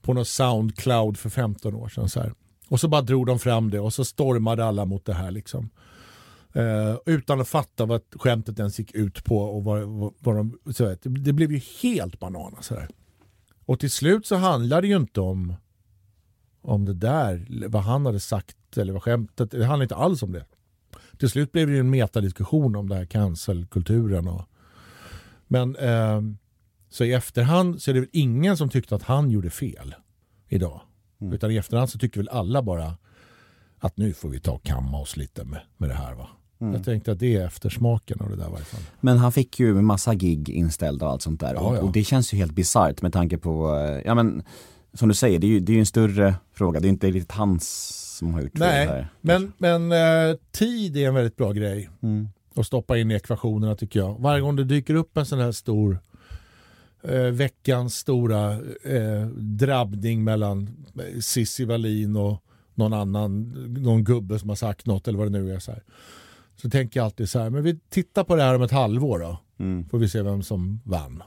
på någon Soundcloud för 15 år sedan. Så här. Och så bara drog de fram det och så stormade alla mot det här liksom. Eh, utan att fatta vad skämtet ens gick ut på och vad, vad, vad de, så vet, det, blev ju helt bananas. Så här. Och till slut så handlar det ju inte om om det där, vad han hade sagt eller vad skämtet, det handlar inte alls om det. Till slut blev det ju en metadiskussion om det här cancelkulturen. Och, men eh, så i efterhand så är det väl ingen som tyckte att han gjorde fel idag. Utan i efterhand så tycker väl alla bara att nu får vi ta och kamma oss lite med, med det här. Va? Jag tänkte att det är eftersmaken av det där i varje fall. Men han fick ju massa gig inställda och allt sånt där. Ja, och, ja. och det känns ju helt bisarrt med tanke på, eh, ja men som du säger, det är ju, det är ju en större fråga. Det är inte riktigt hans som har gjort det Nej, här. men, men eh, tid är en väldigt bra grej Mm. att stoppa in i ekvationerna tycker jag. Varje gång det dyker upp en sån här stor eh, veckans stora eh, drabbning mellan eh, Cissi Wallin och någon annan, någon gubbe som har sagt något eller vad det nu är. Så, här. så tänker jag alltid så här, men vi tittar på det här om ett halvår då. Mm. Får vi se vem som vann.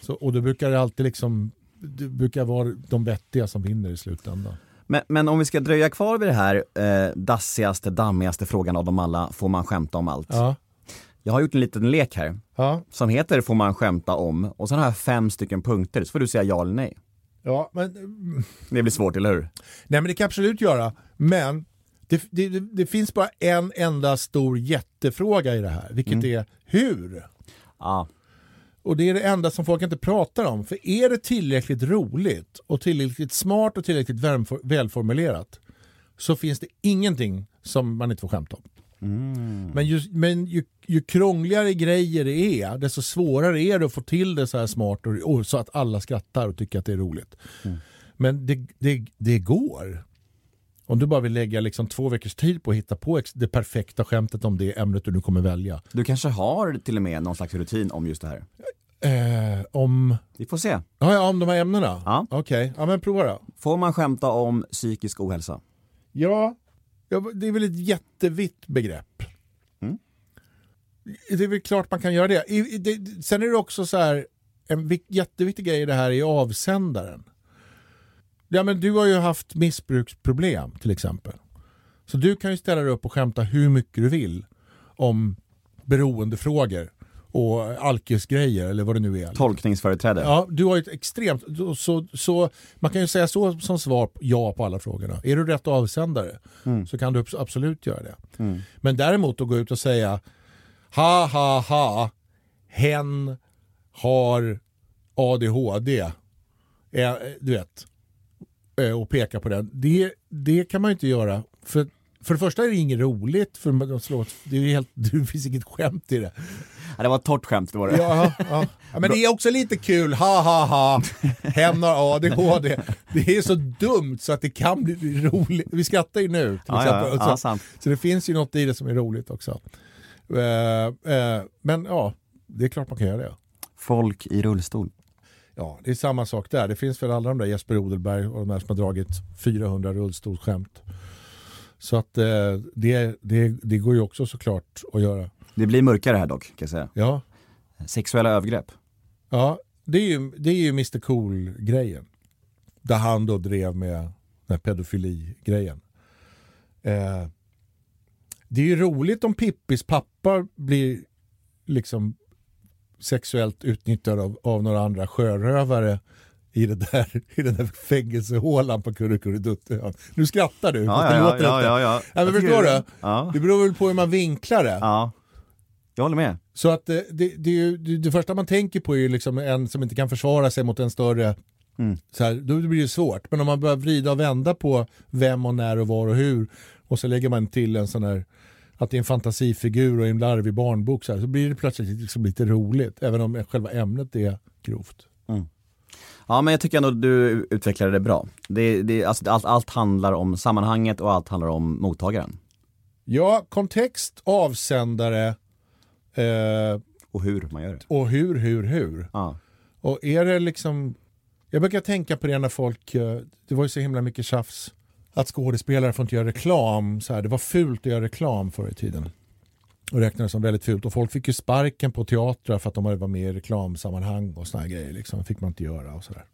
Så, och då brukar det alltid liksom, det brukar vara de vettiga som vinner i slutändan. Men, men om vi ska dröja kvar vid det här eh, dassigaste, dammigaste frågan av dem alla, får man skämta om allt? Ja, Jag har gjort en liten lek här ja, som heter Får man skämta om? Och sen har jag fem stycken punkter, så får du säga ja eller nej. ja men mm, Det blir svårt, eller hur? Nej men det kan jag absolut göra. Men det, det, det, finns bara en enda stor jättefråga i det här. Vilket är hur? Ja. Och det är det enda som folk inte pratar om. För är det tillräckligt roligt och tillräckligt smart och tillräckligt välfor- välformulerat så finns det ingenting som man inte får skämta om. Men, ju, men ju, ju krångligare grejer det är, desto svårare är det att få till det så här smart och, och så att alla skrattar och tycker att det är roligt. Men det, det, det går. Om du bara vill lägga liksom två veckors tid på att hitta på det perfekta skämtet om det ämnet du nu kommer välja. Du kanske har till och med någon slags rutin om just det här? Eh, om, Vi får se. ja, ja, om de här ämnena? Ja. Okej, ja, men prova då. Får man skämta om psykisk ohälsa? Ja, det är väl ett jättevitt begrepp. Det är väl klart man kan göra det. Sen är det också så här, en vik, jätteviktig grej i det här är avsändaren. Ja, men du har ju haft missbruksproblem till exempel. Så du kan ju ställa dig upp och skämta hur mycket du vill om beroendefrågor och alkisgrejer eller vad det nu är. Tolkningsföreträde? Ja, du har ju ett extremt... Så, så, man kan ju säga så som svar ja på alla frågorna. Är du rätt avsändare så kan du abs- absolut göra det. Men däremot att gå ut och säga ha ha ha, hen har ADHD. Du vet. Eh, och peka på den. Det, det kan man ju inte göra. För, för det första är det inget roligt. För slår, det, är helt, det finns inget skämt i det. Ja, det var ett torrt skämt, det var det. Ja, ja. ja, men det är också lite kul, ha ha ha, hen har ADHD. Det är så dumt så att det kan bli roligt. Vi skrattar ju nu till Ja, exempel. ja, så, så det finns ju något i det som är roligt också. Eh, eh, men ja, det är klart man kan göra det. Folk i rullstol. Ja, det är samma sak där. Det finns väl alla de där Jesper Odelberg och de där som har dragit 400 rullstolsskämt. Så att eh, det, det, det går ju också såklart att göra. Det blir mörkare här dock, kan jag säga. Ja, Sexuella övergrepp. ja det är ju, det är ju Mr Cool-grejen. Där han då drev med den här pedofili-grejen. Eh, det är ju roligt om Pippis pappa blir liksom sexuellt utnyttjad av, av några andra sjörövare i, det där, i den där fängelsehålan på Kurrekurreduttön. Nu skrattar du, Ja, det ja, låter ja, inte. ja, ja. men förstår du? Ja. Det beror väl på hur man vinklar det. Ja. Jag håller med. Så att det, det, det, ju- det, det första man tänker på är ju liksom en som inte kan försvara sig mot en större, Mm. så här, då blir det svårt. Men om man börjar vrida och vända på vem och när och var och hur och så lägger man till en sån här att det är en fantasifigur och en larvig barnbok så, här, så blir det plötsligt liksom lite roligt även om själva ämnet är grovt. Ja men jag tycker ändå du utvecklade det bra. Det, det, alltså, allt, allt handlar om sammanhanget och allt handlar om mottagaren. Ja, kontext, avsändare eh, Och hur man gör det. och hur, hur, hur. Ja. Och är det liksom, jag brukar tänka på det när folk, eh, det var ju så himla mycket tjafs att skådespelare får inte göra reklam, så här, det var fult att göra reklam förr i tiden. Och räknades som väldigt fult och folk fick ju sparken på teatrar för att de var med i reklamsammanhang och såna här grejer. Liksom. Det fick man inte göra och sådär.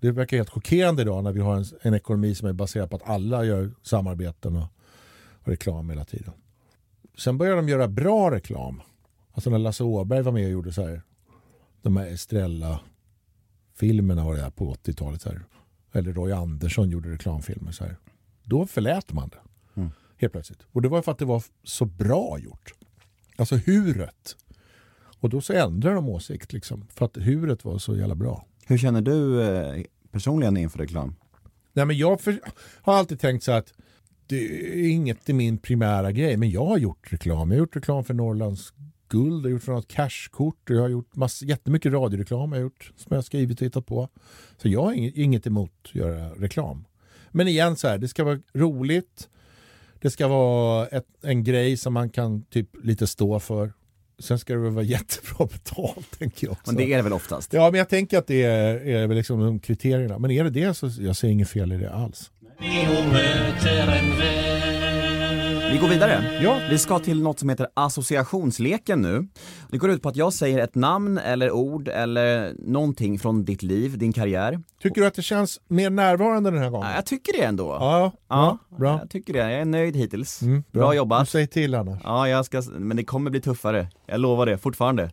Det verkar helt chockerande idag när vi har en, en ekonomi som är baserad på att alla gör samarbeten och, och reklam hela tiden. Sen började de göra bra reklam. Alltså när Lasse Åberg var med och gjorde så här, de här Estrella-filmerna var det här på 80-talet. Eller Roy Andersson gjorde reklamfilmer. Så här. Då förlät man det. Helt plötsligt. Och det var för att det var så bra gjort. Alltså huret. Och då så ändrade de åsikt liksom. För att huret var så jävla bra. Hur känner du eh, personligen inför reklam? Nej, men jag för, har alltid tänkt så att det är inget i min primära grej. Men jag har gjort reklam. Jag har gjort reklam för Norrlands guld, jag har gjort för något cashkort och jag har gjort mass, jättemycket radioreklam jag har gjort, som jag skrivit och hittat på. Så jag har inget, inget emot att göra reklam. Men igen så här, det ska vara roligt. Det ska vara ett, en grej som man kan typ lite stå för. Sen ska det väl vara jättebra betalt tänker jag också. Men det är det väl oftast? Ja, men jag tänker att det är, är väl liksom de kriterierna. Men är det det så jag ser inget fel i det alls. Vi går vidare. Ja. Vi ska till något som heter associationsleken nu. Det går ut på att jag säger ett namn eller ord eller någonting från ditt liv, din karriär. Tycker du att det känns mer närvarande den här gången? Ja, Jag tycker det ändå. Ja, Ja, bra. bra. jag tycker det. Jag är nöjd hittills. Mm, bra. Du jobbat. säger till annars. Ja, jag ska, men det kommer bli tuffare. Jag lovar det, fortfarande.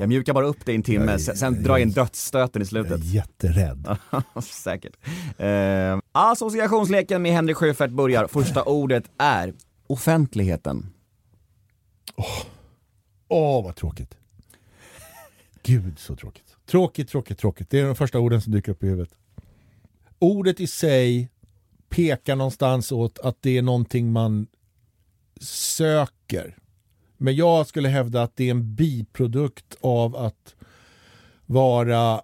Jag mjukar bara upp det i en timme, sen, sen drar jag in dödsstöten i Jag är slutet. jätterädd. Säkert. Eh, associationsleken med Henrik Sjöfeldt börjar. Första ordet är offentligheten. Åh, vad tråkigt. Gud så tråkigt. Tråkigt, tråkigt, tråkigt. Det är de första orden som dyker upp i huvudet. Ordet i sig pekar någonstans åt att det är någonting man söker. Men jag skulle hävda att det är en biprodukt av att vara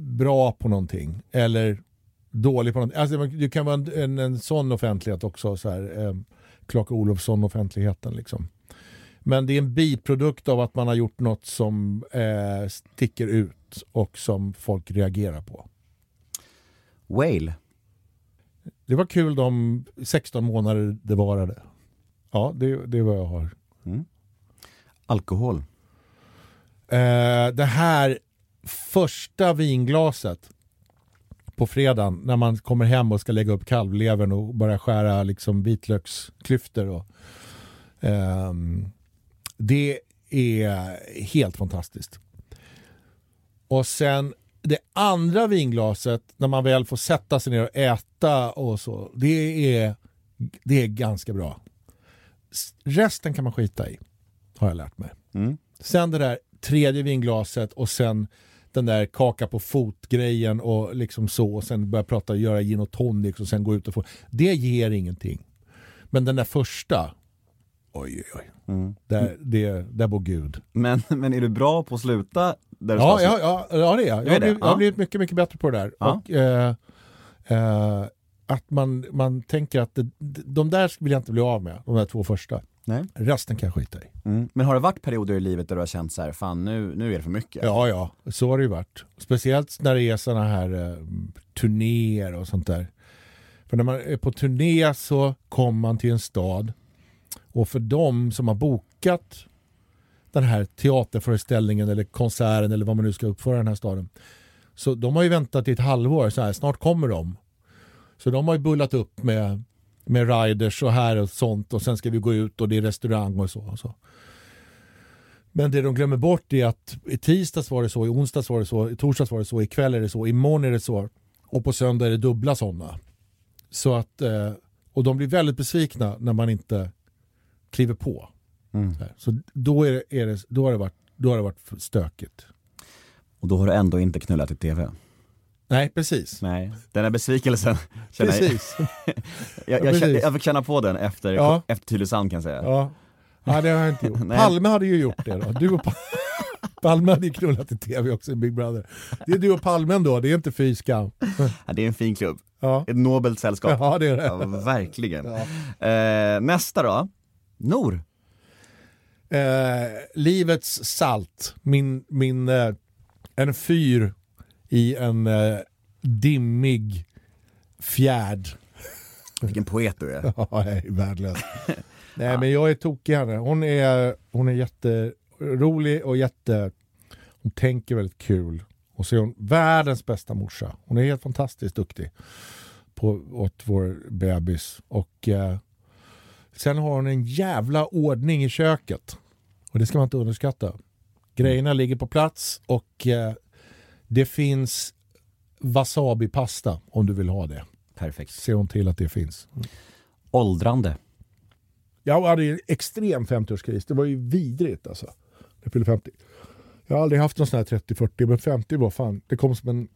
bra på någonting eller dålig på någonting. Alltså, det kan vara en, en, en sån offentlighet också, så här, eh, Clark Olofsson-offentligheten. Liksom. Men det är en biprodukt av att man har gjort något som eh, sticker ut och som folk reagerar på. Whale. Det var kul de 16 månader det varade. Ja, det, det är vad jag har. Alkohol. Eh, det här första vinglaset på fredagen när man kommer hem och ska lägga upp kalvlevern och börja skära liksom vitlöksklyftor. Och, eh, det är helt fantastiskt. Och sen det andra vinglaset när man väl får sätta sig ner och äta och så. Det är, det är ganska bra. Resten kan man skita i, har jag lärt mig. Mm. Sen det där tredje vinglaset och sen den där kaka på fot-grejen och liksom så och sen börja prata göra gin och tonic och sen gå ut och få. Det ger ingenting. Men den där första, oj oj oj. Mm. Där, det, där bor Gud. Men, men är du bra på att sluta där du Ja, ska ja, ja, ja det är jag. Jag är har, det? blivit, jag har blivit mycket, mycket bättre på det där. Ja. Och, eh, eh, att man, man tänker att det, de där vill jag inte bli av med, de där två första. Nej. Resten kan jag skita i. Mm. Men har det varit perioder i livet där du har känt så här, fan nu, nu är det för mycket? Ja, ja, så har det ju varit. Speciellt när det är sådana här eh, turnéer och sånt där. För när man är på turné så kommer man till en stad och för de som har bokat den här teaterföreställningen eller konserten eller vad man nu ska uppföra i den här staden. Så de har ju väntat i ett halvår, så här, snart kommer de. Så de har ju bullat upp med, med riders och här och sånt och sen ska vi gå ut och det är restaurang och så. Och så. Men det de glömmer bort är att i tisdags var det så, i onsdags var det så, i torsdags var det så, ikväll är det så, imorgon är det så och på söndag är det dubbla sådana. Så att, eh, och de blir väldigt besvikna när man inte kliver på. Här. Så då, är det, är det, då, har det varit, då har det varit stökigt. Och då har du ändå inte knullat i TV? Nej, precis. Nej, den här besvikelsen jag, Precis. jag, jag, precis. känner- jag fick känna på den efter, Ja. efter Tylösand kan jag säga. Ja. ja, det har jag inte gjort. Nej. Palme hade ju gjort det då. Du och pa Palme hade ju knullat i tv också i Big Brother. Det är du och Palme ändå, det är inte fy skam. Ja, det är en fin klubb, Ja, ett nobelt sällskap. ja det är det. Ja, verkligen. Eh, nästa då, Nor. Eh, livets salt, min, min, eh, en fyr i en eh, dimmig fjärd. Vilken poet du är. Ja, jag är värdelös. Nej men jag är tokig henne. Hon är, hon är jätterolig och jätte... Hon tänker väldigt kul. Och så är hon världens bästa morsa. Hon är helt fantastiskt duktig på, åt vår bebis. Och eh, sen har hon en jävla ordning i köket. Och det ska man inte underskatta. Grejerna ligger på plats och eh, det finns wasabi-pasta om du vill ha det. Perfekt. Ser hon till att det finns. Åldrande. Jag hade ju en extrem 50-årskris. Det var ju vidrigt alltså. Jag fyllde 50. Jag har aldrig haft någon sån här 30-40 men 50 var fan, det kom som en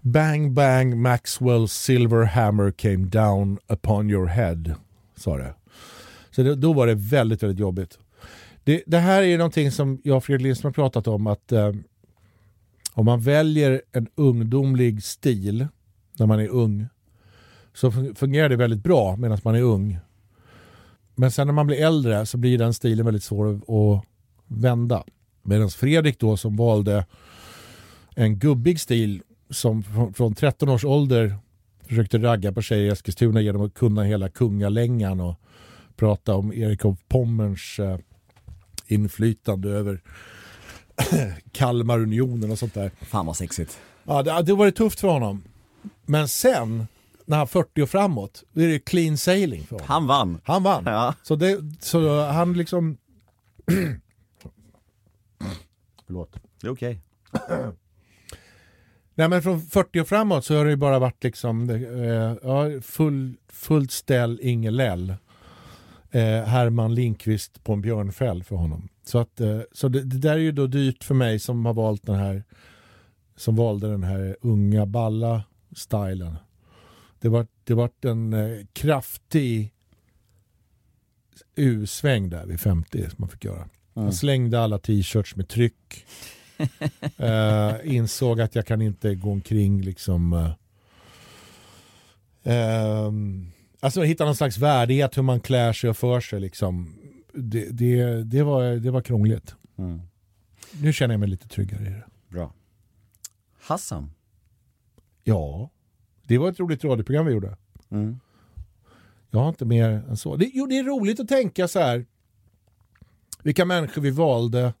bang bang Maxwell silver hammer came down upon your head. Sa det. Så det, då var det väldigt, väldigt jobbigt. Det, det här är någonting som jag och Fredrik Lindström har pratat om att eh, om man väljer en ungdomlig stil när man är ung så fungerar det väldigt bra medan man är ung. Men sen när man blir äldre så blir den stilen väldigt svår att- vända. Medan Fredrik då som valde en gubbig stil som från, 13 års ålder försökte ragga på tjejer i Eskilstuna genom att kunna hela kungalängan och prata om Erik av Pommerns eh, inflytande över Kalmarunionen och sånt där. Fan vad sexigt. Ja, det, det var det tufft för honom. Men sen, när han 40 och framåt, då är det clean sailing för honom. Han vann. Han vann. Ja. Så, det, så han liksom... Förlåt. Det är okej. Nej men från 40 och framåt så har det ju bara varit liksom eh, ja, full, fullt ställ, ingen läll. Eh, Herman Lindqvist på en björnfäll för honom. Så, att, eh, så det, det där är ju då dyrt för mig som har valt den här som valde den här unga balla stilen. Det var, det var en eh, kraftig U-sväng där vid 50 som man fick göra. Jag slängde alla t-shirts med tryck. Eh, insåg att jag kan inte gå omkring liksom eh, ehm, Alltså hitta någon slags värdighet hur man klär sig och för sig liksom. Det, det, det, var, det var krångligt. Mm. Nu känner jag mig lite tryggare i det. Bra. Hassan. Ja, det var ett roligt radioprogram vi gjorde. Mm. Jag har inte mer än så. Det, jo, det är roligt att tänka så här. Vilka människor vi valde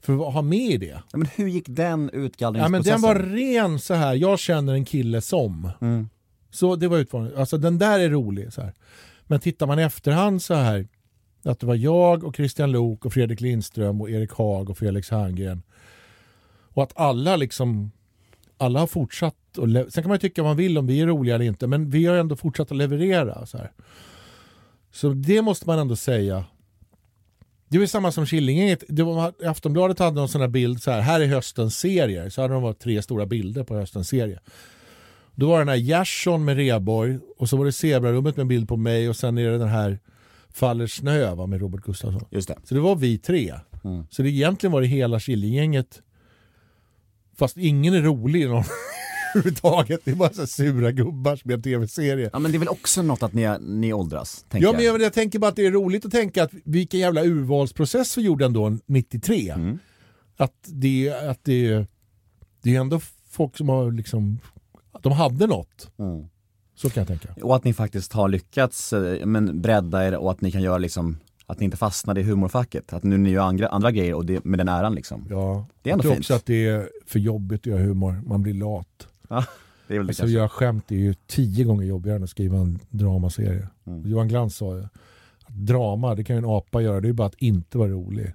för att ha med i det. Ja, men hur gick den Ja, men utgallringsprocessen? den var ren så här. jag känner en kille som. Mm. Så det var utformningen. Alltså den där är rolig. Så här. Men tittar man i efterhand så här. Att det var jag och Christian Lok och Fredrik Lindström och Erik Haag och Felix Herngren. Och att alla liksom alla har fortsatt och Sen kan man ju tycka vad man vill om vi är roliga eller inte men vi har ändå fortsatt att leverera. Så, här. så det måste man ändå säga. Det var samma som Killinggänget. Aftonbladet hade någon sån här bild så här. Här är höstens serier. Så hade de varit tre stora bilder på höstens serie. Då var det den här Gerson med Reborg och så var det Zebrarummet med en bild på mig och sen är det den här Faller snö va, med Robert Gustafsson. Just det. Så det var vi tre. Mm. Så det egentligen var det hela Killinggänget. Fast ingen är rolig i någon, överhuvudtaget. Det är bara så sura gubbar som gör tv-serier. Ja men det är väl också något att ni, ni åldras, Ja, men jag. jag, jag tänker bara att det är roligt att tänka att vilken jävla urvalsprocess vi gjorde ändå 93. Mm. Att, det, att det, det är ändå folk som har liksom, de hade något. Mm. Så kan jag tänka. Och att ni faktiskt har lyckats eh, men bredda er och att ni kan göra liksom att ni inte fastnade i humorfacket. Att nu ni gör andra, andra grejer och det, med den äran liksom. Ja. Det är ändå jag tror fint. också att det är för jobbigt att göra humor. Man blir lat. Ja, det är väl det Alltså kanske. göra skämt är ju tio gånger jobbigare än att skriva en dramaserie. Mm. Johan Glans sa ju att drama, det kan ju en apa göra, det är bara att inte vara rolig.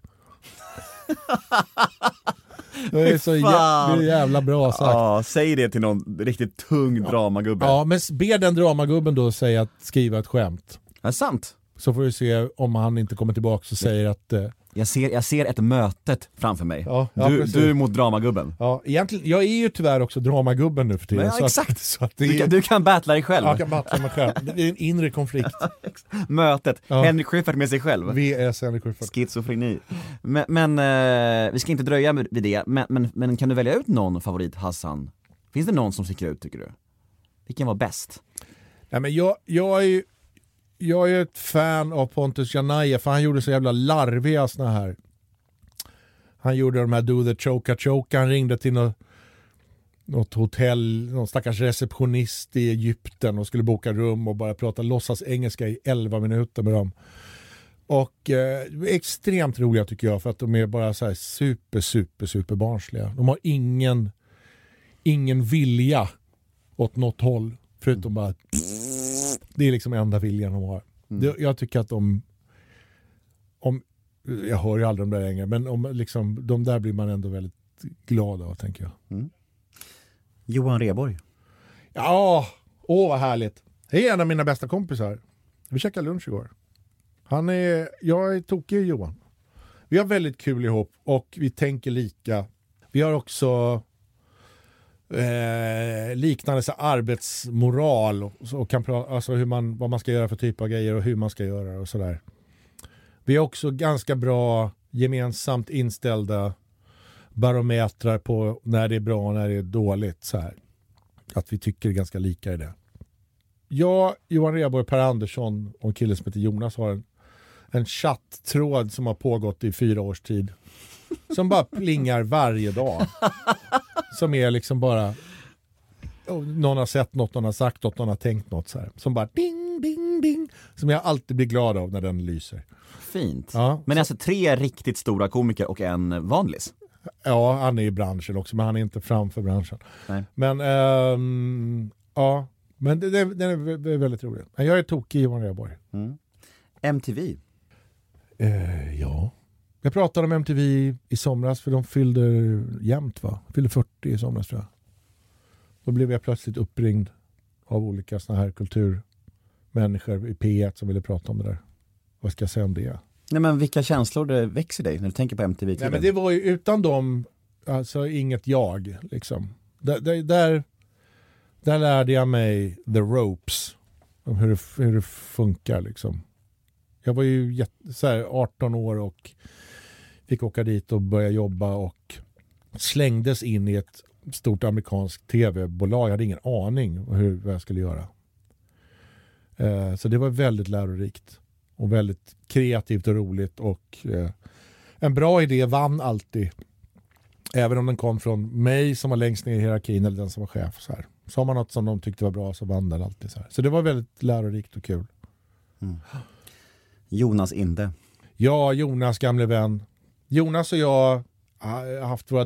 det är så jä- fan. det är jävla bra sagt. Ja, säg det till någon riktigt tung dramagubbe. Ja, men be den dramagubben då säga att skriva ett skämt. Är det sant? Så får du se om han inte kommer tillbaka och säger att eh, Jag ser, jag ser ett mötet framför mig. Ja, ja, du, du mot dramagubben. Ja, egentligen, jag är ju tyvärr också dramagubben nu för tiden. Ja, exakt. Att, så att det Du kan, du kan battla dig själv. jag kan battla mig själv. Det är en inre konflikt. Mötet, Ja. Henrik Schyffert med sig själv. VS Henrik Schyffert. Schizofreni. Men, men eh, vi ska inte dröja vid det, men, men, men kan du välja ut någon favorit Hassan? Finns det någon som sticker ut tycker du? Vilken var bäst? Nej, men jag, jag, är, ju- jag är ett fan av Pontus Janaya för han gjorde så jävla larviga såna här. Han gjorde de här Do the Choka Choka, han ringde till något, något hotell, någon stackars receptionist i Egypten och skulle boka rum och bara prata låtsas engelska i 11 minuter med dem. Och eh, extremt roliga tycker jag för att de är bara så här super, super, super barnsliga. De har ingen, ingen vilja åt något håll förutom bara det är liksom enda viljan de har. Det, jag tycker att de, om, jag hör ju aldrig de där längre, men om liksom, de där blir man ändå väldigt glad av tänker jag. Johan Reborg. Ja, åh vad härligt. Det är en av mina bästa kompisar. Vi käkade lunch igår. Han är, jag är tokig Johan. Vi har väldigt kul ihop och vi tänker lika. Vi har också eh, liknande så arbetsmoral och, och kan alltså hur man, vad man ska göra för typ av grejer och hur man ska göra och sådär. Vi har också ganska bra gemensamt inställda barometrar på när det är bra och när det är dåligt. Så här. Att vi tycker ganska lika i det. Jag, Johan Rheborg, Per Andersson och en kille som heter Jonas har en, en chatttråd som har pågått i fyra års tid. Som bara plingar varje dag. Som är liksom bara någon har sett något, någon har sagt något, någon har tänkt något så här. Som bara ding, ding, ding. Som jag alltid blir glad av när den lyser. Fint. Ja, Men alltså tre riktigt stora komiker och en vanlis. Ja, han är i branschen också, men han är inte framför branschen. Nej. Men ehm, ja, men det, det, det, är, väldigt roligt. Jag är tokig i Johan Rheborg. MTV. Eh, ja. Jag pratade om MTV i somras för de fyllde jämnt va? Fyllde 40 i somras tror jag. Då blev jag plötsligt uppringd av olika såna här kulturmänniskor i P1 som ville prata om det där. Vad ska jag säga om det? Nej men vilka känslor det växer dig när du tänker på MTV? Nej, men det var ju utan dem, alltså inget jag. Liksom. Där, där, där, där lärde jag mig the ropes. Om hur det, hur det funkar liksom. Jag var ju jätte, så här, 18 år och fick åka dit och börja jobba och slängdes in i ett stort amerikanskt tv-bolag. Jag hade ingen aning om hur, vad jag skulle göra. Eh, så det var väldigt lärorikt och väldigt kreativt och roligt och eh, en bra idé vann alltid. Även om den kom från mig som var längst ner i hierarkin eller den som var chef. Så här. Sa man något som de tyckte var bra så vann den alltid. Så, här. så det var väldigt lärorikt och kul. Jonas Inde. Ja, Jonas gamle vän. Jonas och jag har haft våra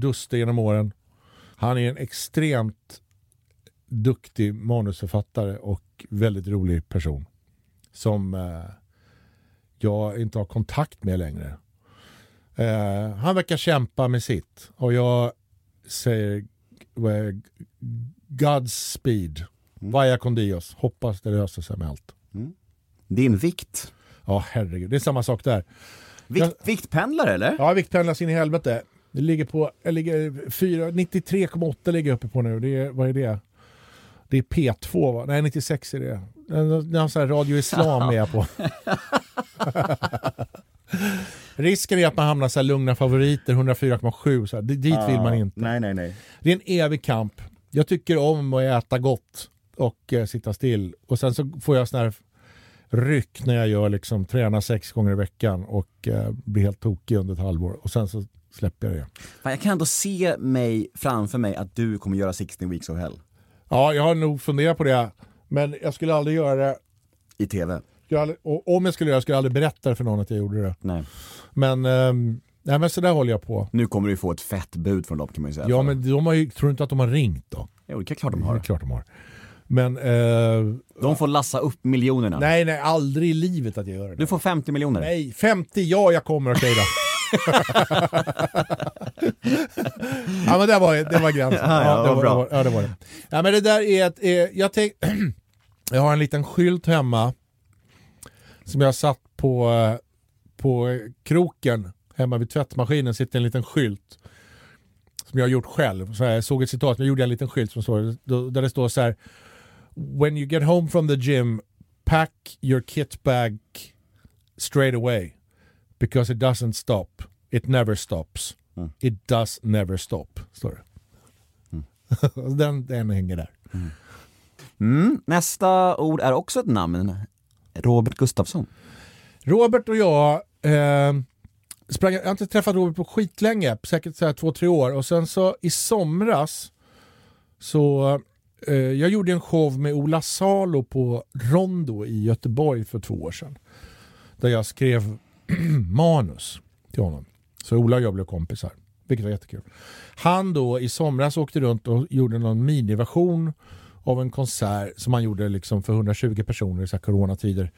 Duster genom åren. Han är en extremt duktig manusförfattare och väldigt rolig person. Som eh, jag inte har kontakt med längre. Eh, han verkar kämpa med sitt och jag säger Godspeed. Vaya con Dios. Hoppas det löser sig med allt. Din vikt. Ja, herregud. Det är samma sak där. Vikt, Viktpendlare eller? Ja, viktpendlas in i helvete. Det ligger på, jag ligger 4 93,8 ligger jag uppe på nu. Det är, vad är det? Det är P2 va? Nej, 96 är det. Någon sån här Radio Islam är jag på. Risken är att man hamnar så lugna favoriter, 104,7. Så här. D- Dit vill man inte. Nej, nej, nej. Det är en evig kamp. Jag tycker om att äta gott och eh, sitta still. Och sen så får jag sån här ryck när jag gör liksom, tränar sex gånger i veckan och eh, blir helt tokig under ett halvår. Och sen så släpper jag det. Fan, jag kan ändå se mig framför mig att du kommer göra 16 weeks of hell Ja, jag har nog funderat på det. Men jag skulle aldrig göra det. i TV. Skulle aldrig, om jag skulle göra det skulle jag aldrig berätta för någon att jag gjorde det. Nej. Men, ehm, nej, men så där håller jag på. Nu kommer du få ett fett bud från dem kan man ju säga. Ja, men de har ju, tror du inte att de har ringt då? Jo, det är klart de Det är har. klart de har. Men, eh, De får lassa upp miljonerna. nej, nej, aldrig i livet att jag gör det. Du får 50 miljoner. Nej, 50, ja jag kommer, okej då. ja men det var, det var gränsen. Ja, ja, det vad var, bra. det var, ja, det var det. Ja, men det där är ett, eh, jag, tänk, jag har en liten skylt hemma som jag satt på, eh, på kroken hemma vid tvättmaskinen sitter en liten skylt som jag har gjort själv. Så här, jag såg ett citat, men jag gjorde en liten skylt som står, där det står så här When you get home from the gym pack your kit bag straight away because it doesn't stop. It never stops. It does never stop, står det. den, den hänger där. Mm. Nästa ord är också ett namn. Robert Gustafsson. Robert och jag eh, sprang, jag har inte träffat Robert på skitlänge, säkert så här två, tre år. Och sen så i somras så eh, jag gjorde en show med Ola Salo på Rondo i Göteborg för två år sedan. Där jag skrev manus till honom. Så Ola och jag blev kompisar, vilket var jättekul. Han då i somras åkte runt och gjorde någon miniversion av en konsert som han gjorde liksom för 120 personer i så här coronatider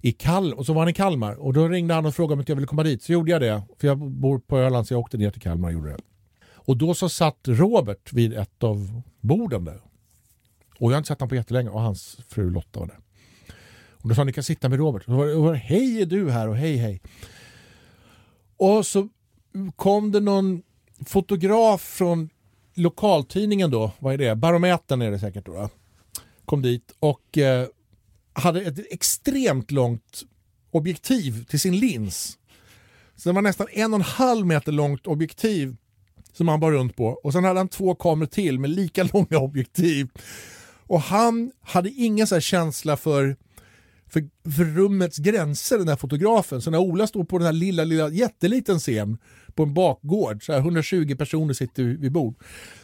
i Kal och så var han i Kalmar och då ringde han och frågade om jag ville komma dit. Så gjorde jag det, för jag bor på Öland så jag åkte ner till Kalmar och gjorde det. Och då så satt Robert vid ett av borden där. Och jag har inte sett honom på jättelänge och hans fru Lotta var där. Och då sa han, ni kan sitta med Robert. Och då var det, var det, hej är du här och hej hej. Och så kom det någon fotograf från lokaltidningen då, vad är det? Barometern är det säkert då. Kom dit och eh, hade ett extremt långt objektiv till sin lins. Så det var nästan en och en halv meter långt objektiv som han bar runt på. Och sen hade han två kameror till med lika långa objektiv. Och han hade ingen så här känsla för, för, för rummets gränser den här fotografen. Så när Ola står på den här lilla, lilla, jätteliten scen på en bakgård, så här 120 personer sitter vid bord.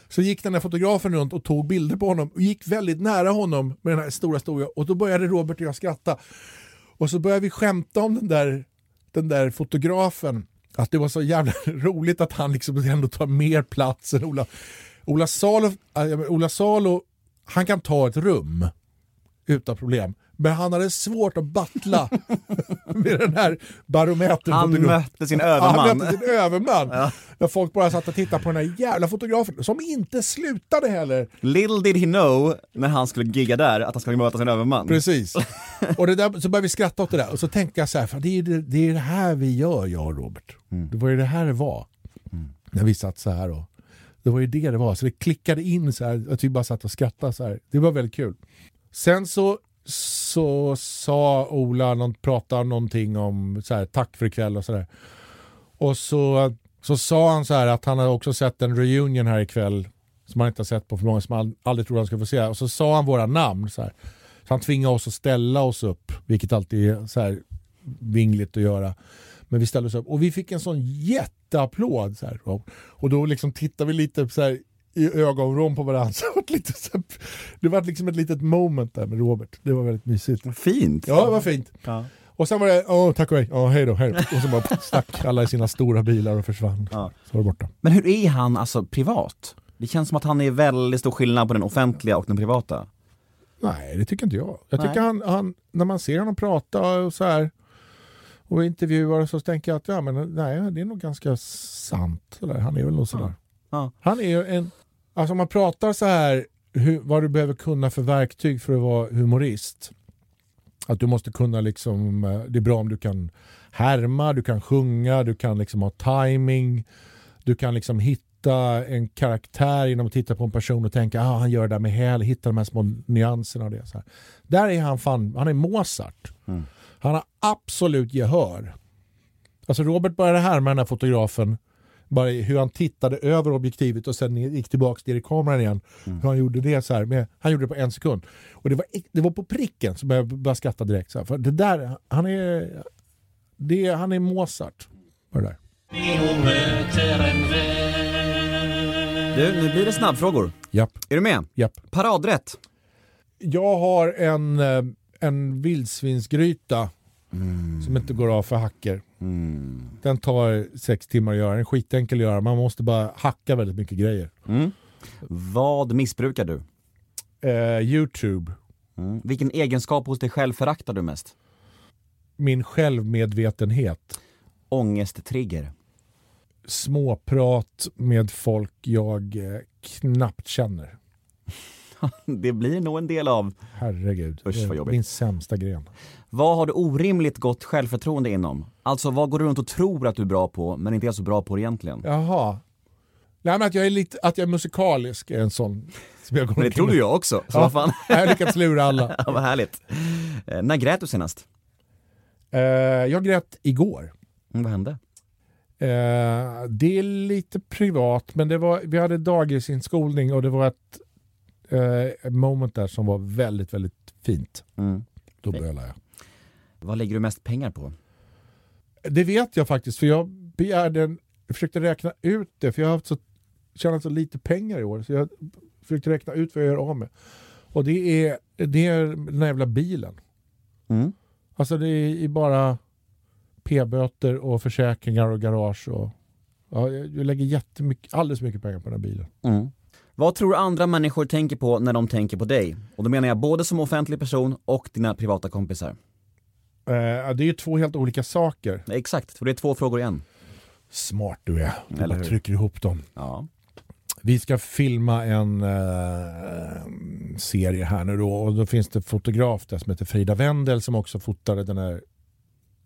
Så gick den här fotografen runt och tog bilder på honom och gick väldigt nära honom med den här stora stora och då började Robert och jag skratta. Och så började vi skämta om den där, den där fotografen. Att det var så jävla roligt att han liksom ändå tar mer plats än Ola. Ola Salo, äh, Ola Salo han kan ta ett rum utan problem. Men han hade svårt att battla med den här barometern. Han mötte sin överman. Han mötte sin överman. När folk bara satt och tittade på den här jävla fotografen som inte slutade heller. Little did he know, när han skulle gigga där, att han skulle möta sin överman. Precis. Och det där, så började vi skratta åt det där och så tänkte jag så här, för det är det, det, är det här vi gör jag och Robert. Det var ju det här det var. När vi satt så här och det var ju det det var. Så det klickade in så här att vi bara satt och skrattade så här. Det var väldigt kul. Sen så, så sa Ola, någon, pratade någonting om så här, tack för ikväll och sådär. Och så, så sa han så här att han hade också sett en reunion här ikväll som han inte har sett på för många som han aldrig trodde han skulle få se. Och så sa han våra namn så här. Så han tvingade oss att ställa oss upp, vilket alltid är så här vingligt att göra. Men vi ställde oss upp och vi fick en sån jätteapplåd. Så här. Och då liksom tittade vi lite så här i ögonvrån på varandra. Så det var lite så här, det var liksom ett litet moment där med Robert. Det var väldigt mysigt. Fint. Ja, det var fint. Ja. Och sen var det, åh tack och hej, åh hej då, hej då. Och så bara stack alla i sina stora bilar och försvann. Ja. Så var det borta. Men hur är han alltså privat? Det känns som att han är väldigt stor skillnad på den offentliga och den privata. Nej, det tycker inte jag. Jag tycker han, han, när man ser honom prata och så här och intervjuar så tänker jag att ja, men, nej, det är nog ganska sant. Sådär. Han är väl nog sådär. Ja. Han är ju en... Alltså om man pratar så här hur, vad du behöver kunna för verktyg för att vara humorist. Att du måste kunna liksom, eh, det är bra om du kan härma, du kan sjunga, du kan liksom ha timing. Du kan liksom hitta en karaktär genom att titta på en person och tänka ah, han gör det där med häl, hitta de här små nyanserna och det. Så här. Där är han fan, han är Mozart. Han har absolut gehör. Alltså Robert började härma den här fotografen bara i hur han tittade över objektivet och sen gick tillbaka till kameran igen. Hur han gjorde det så här. Med, han gjorde det på en sekund. Och det var, det var på pricken så jag började skratta direkt. Så här. För det där, han är, det, han är Mozart. Var det där. Du, nu blir det snabbfrågor. Japp, Är du med? japp. Paradrätt. Jag har en, eh, en vildsvinsgryta som inte går av för hacker. Den tar sex timmar att göra, den är skitenkel att göra. Man måste bara hacka väldigt mycket grejer. Vad missbrukar du? Eh, Youtube, Mm. Vilken egenskap hos dig själv föraktar du mest? min självmedvetenhet. Ångesttrigger. Småprat med folk jag eh, knappt känner. Det blir nog en del av. Herregud, Usch, vad jobbigt. min sämsta gren. Vad har du orimligt gott självförtroende inom? Alltså vad går du runt och tror att du är bra på men inte är så bra på egentligen? Jaha. Nej, men att, jag är lite, att jag är musikalisk är en sån som jag går Men det trodde jag också, så Ja, vad fan. jag har lyckats lura alla. Ja, vad härligt. Eh, när grät du senast? Eh, jag grät igår. Mm, vad hände? Eh, det är lite privat, men det var, vi hade dagisinskolning och det var ett eh, moment där som var väldigt, väldigt fint. Mm. Då bölade jag. Vad lägger du mest pengar på? Det vet jag faktiskt, för jag begärde en, jag försökte räkna ut det, för jag har haft så, tjänat så lite pengar i år, så jag försökte räkna ut vad jag gör av med. Och det är, det är den här jävla bilen. Mm. Alltså det är bara p-böter och försäkringar och garage och ja, jag lägger jättemycket, alldeles mycket pengar på den här bilen. Mm. Vad tror andra människor tänker på när de tänker på dig? Och då menar jag både som offentlig person och dina privata kompisar. Eh, det är ju två helt olika saker. Exakt, för det är två frågor i en. Smart du är. Du Eller bara hur? trycker ihop dem. Ja. Vi ska filma en eh, serie här nu då och då finns det fotograf där som heter Frida Wendel som också fotade den här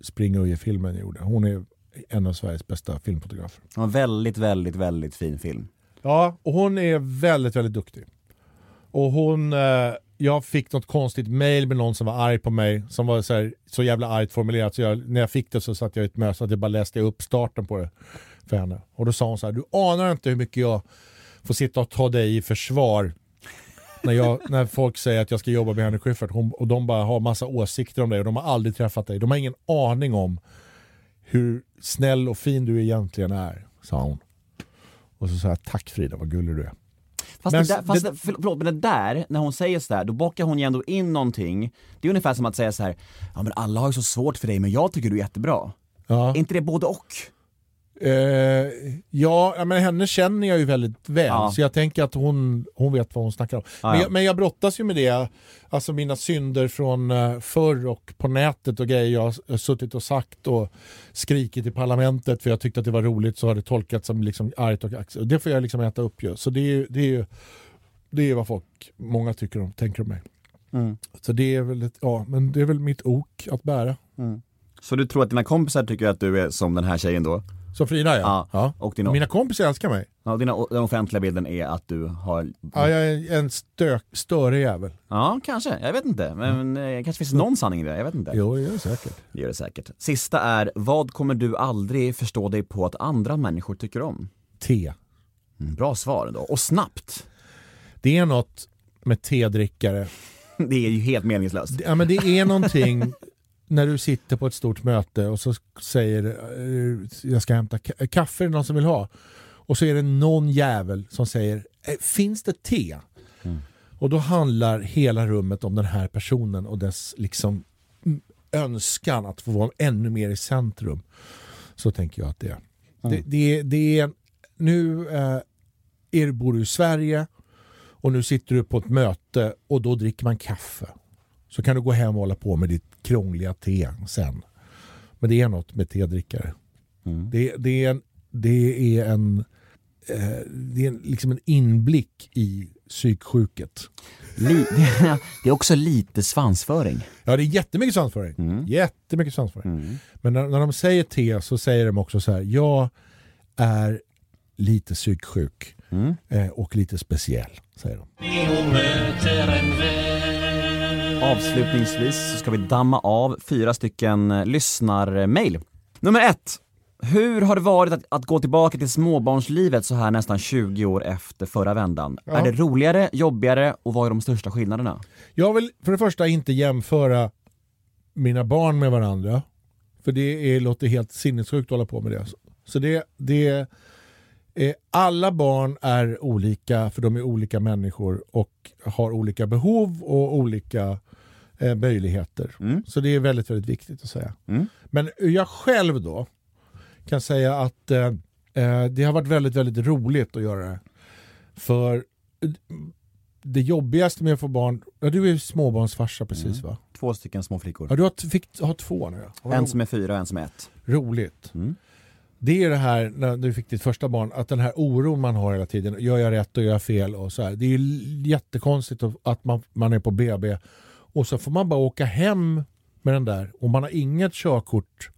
Springuje-filmen jag gjorde. Hon är en av Sveriges bästa filmfotografer. En väldigt, väldigt, väldigt fin film. Ja, och hon är väldigt, väldigt duktig. Och hon, eh, jag fick något konstigt mail med någon som var arg på mig, som var så, här, så jävla argt formulerat så jag, när jag fick det så satt jag i ett möte så att jag bara läste upp starten på det för henne. Och då sa hon så här, du anar inte hur mycket jag får sitta och ta dig i försvar när, jag, när folk säger att jag ska jobba med Henrik Schyffert hon, och de bara har massa åsikter om dig och de har aldrig träffat dig. De har ingen aning om hur snäll och fin du egentligen är, sa hon. Och så sa jag, tack Frida, vad gullig du är. Fast, Men det där, fast det- förlåt, men det där, när hon säger sådär, då bakar hon ju ändå in någonting. Det är ungefär som att säga så här: ja men alla har ju så svårt för dig men jag tycker du är jättebra. Ja. Är inte det både och? Eh, ja, men henne känner jag ju väldigt väl, Ja. så jag tänker att hon, hon vet vad hon snackar om. Ja, Men, ja. jag, men jag brottas ju med det, alltså mina synder från uh, förr och på nätet och grejer jag har suttit och sagt och skrikit i parlamentet för jag tyckte att det var roligt så har det tolkats som liksom argt och axel. Det får jag liksom äta upp ju. Så det är ju det är, ju- det är vad folk, många tycker om, tänker om mig. Mm. Så det är väl ett, ja, men det är väl mitt ok att bära. Så du tror att dina kompisar tycker att du är som den här tjejen då? Så Frida ja. Ja. ja. Och dina, Mina kompisar älskar mig. ja, dina, den offentliga bilden är att du har... Ja, jag är en stök, störig jävel. Ja, kanske. Jag vet inte. Men eh, kanske finns någon sanning i det. Jag vet inte. Jo, det är det säkert. Det gör det säkert. Sista är, vad kommer du aldrig förstå dig på att andra människor tycker om? Te. Mm, bra svar ändå. Och snabbt. Det är något med tedrickare. Det är ju helt meningslöst. Ja, men det är någonting när du sitter på ett stort möte och så säger eh, jag ska hämta ka- kaffe, är det någon som vill ha? Och så är det någon jävel som säger "Eh, finns det te? Och då handlar hela rummet om den här personen och dess liksom mm, önskan att få vara ännu mer i centrum. Så tänker jag att det är. Det, det, det är nu eh, är, bor du i Sverige och nu sitter du på ett möte och då dricker man kaffe. Så kan du gå hem och hålla på med ditt krångliga te sen. Men det är något med tedrickare. Mm. Det, det är en, det är en, eh, det är en, liksom en inblick i psyksjuket. Li- det är också lite svansföring. Ja, det är jättemycket svansföring. Mm. Jättemycket svansföring. Men när, när de säger te så säger de också så här, jag är lite psyksjuk Mm. eh, och lite speciell, säger de. Avslutningsvis så ska vi damma av fyra stycken eh, lyssnarmail. Nummer ett. Hur har det varit att, att gå tillbaka till småbarnslivet så här nästan 20 år efter förra vändan? Ja. Är det roligare, jobbigare och vad är de största skillnaderna? Jag vill för det första inte jämföra mina barn med varandra. För det är, låter helt sinnessjukt att hålla på med det. Så det, det är, alla barn är olika för de är olika människor och har olika behov och olika eh, möjligheter. Mm. Så det är väldigt, väldigt viktigt att säga. Mm. Men jag själv då kan säga att eh, eh, det har varit väldigt, väldigt roligt att göra det. För eh, det jobbigaste med att få barn, ja, du är småbarnsfarsa precis va? Två stycken små flickor. Ja, du har, fick ha två nu ja. En som är fyra och en som är ett. Roligt. Mm. Det är det här när du fick ditt första barn, att den här oron man har hela tiden. Gör jag rätt och gör jag fel? Och så här. Det är ju jättekonstigt att- att man, man är på BB och så får man bara åka hem med den där och man har inget körkort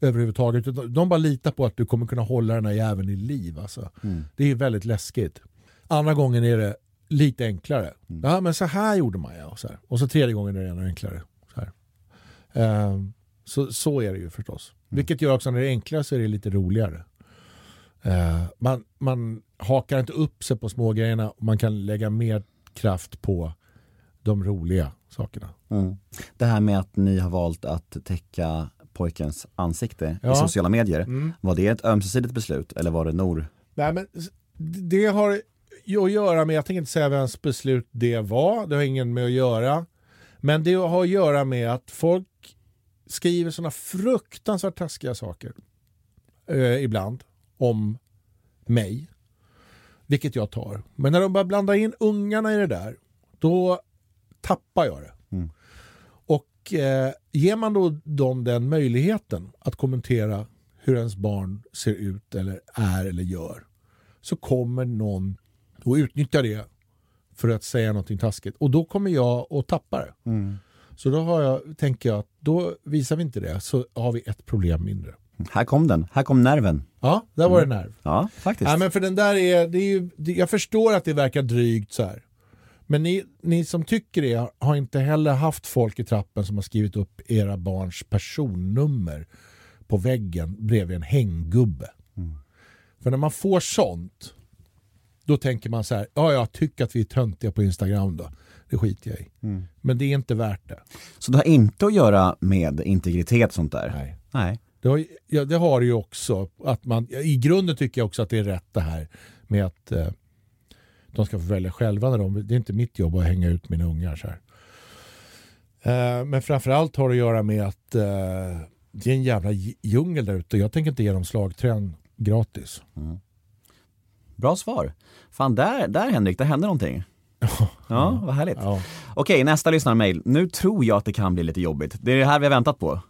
överhuvudtaget. De bara litar på att du kommer kunna hålla den här jäveln i liv. Alltså. Det är väldigt läskigt. Andra gången är det lite enklare. Ja, men så här gjorde man ja. Och så, här. och så tredje gången är det ännu enklare. Så. Ehm, så, så är det ju förstås. Vilket gör också när det är enklare så är det lite roligare. Eh, man, man hakar inte upp sig på små grejerna och man kan lägga mer kraft på de roliga sakerna. Mm. Det här med att ni har valt att täcka pojkens ansikte Ja. i sociala medier. Mm. Var det ett ömsesidigt beslut eller var det Nor? Nej, men det har ju att göra med, jag tänker inte säga vems beslut det var, det har ingen med att göra. Men det har att göra med att folk skriver sådana fruktansvärt taskiga saker eh, ibland om mig. Vilket jag tar. Men när de börjar blanda in ungarna i det där, då tappar jag det. Mm. Och eh, ger man då dem den möjligheten att kommentera hur ens barn ser ut eller är eller gör så kommer någon att utnyttja det för att säga någonting taskigt och då kommer jag att tappa det. Så då har jag, tänker jag att då visar vi inte det så har vi ett problem mindre. Här kom den, här kom nerven. Ja, där var det nerv. Ja, faktiskt. Nej, men för den där är, det är ju, jag förstår att det verkar drygt så här. Men ni, ni som tycker det har inte heller haft folk i trappen som har skrivit upp era barns personnummer på väggen bredvid en hänggubbe. För när man får sånt, då tänker man så här, ja jag tycker att vi är töntiga på Instagram då. Det skiter jag i. Men det är inte värt det. Så det har inte att göra med integritet sånt där? Nej. Nej. Det har, ja, det har ju också. Att man, I grunden tycker jag också att det är rätt det här med att eh, de ska få välja själva. När de, det är inte mitt jobb att hänga ut mina ungar. Så här. Eh, men framförallt har det att göra med att eh, det är en jävla dj- djungel där ute. Jag tänker inte ge dem slagträn gratis. Bra svar. Fan, där, där Henrik, där hände någonting. Ja, vad härligt. Ja. Okej, nästa lyssnarmail. Nu tror jag att det kan bli lite jobbigt. Det är det här vi har väntat på.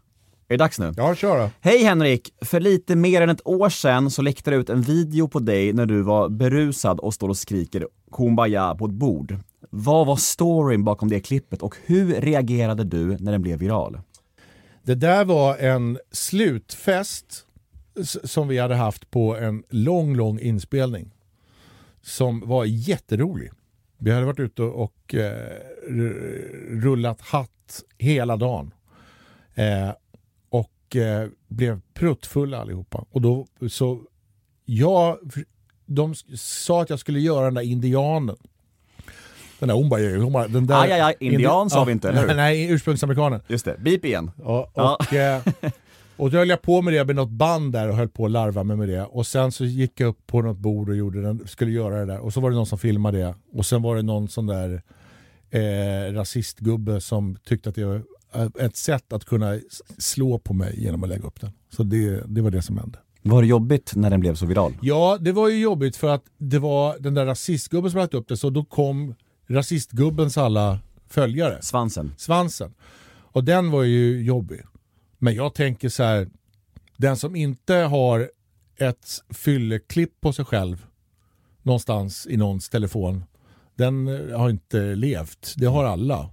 Är det dags nu? Ja, kör då. Hej Henrik! För lite mer än ett år sedan så läckte det ut en video på dig när du var berusad och står och skriker kumbaya på ett bord. Vad var storyn bakom det klippet och hur reagerade du när den blev viral? Det där var en slutfest som vi hade haft på en lång, lång inspelning. Som var jätterolig. Vi hade varit ute och eh, rullat hatt hela dagen. Eh, eh, blev pruttfulla allihopa. Och då så jag, de sa att jag skulle göra den där indianen. Den där, hon bara, hon bara den där Aj, aj, aj, indian sa vi inte, eller hur? Nej, ursprungsamerikanen. Just det, beep igen. Ja, Ja. och, eh, och då höll jag på med det med något band där och höll på att larva mig med det. Och sen så gick jag upp på något bord och gjorde den, skulle göra det där. Och så var det någon som filmade det. Och sen var det någon sån där eh, rasistgubbe som tyckte att eh, ett sätt att kunna slå på mig genom att lägga upp den. Så det, det var det som hände. Var det jobbigt när den blev så viral? Ja, det var ju jobbigt för att det var den där rasistgubben som lagt upp det. Så då kom rasistgubbens alla följare Svansen. svansen. Och den var ju jobbig. Men jag tänker så här, den som inte har ett fylleklipp på sig själv någonstans i någons telefon, den eh, har inte levt. Det har alla.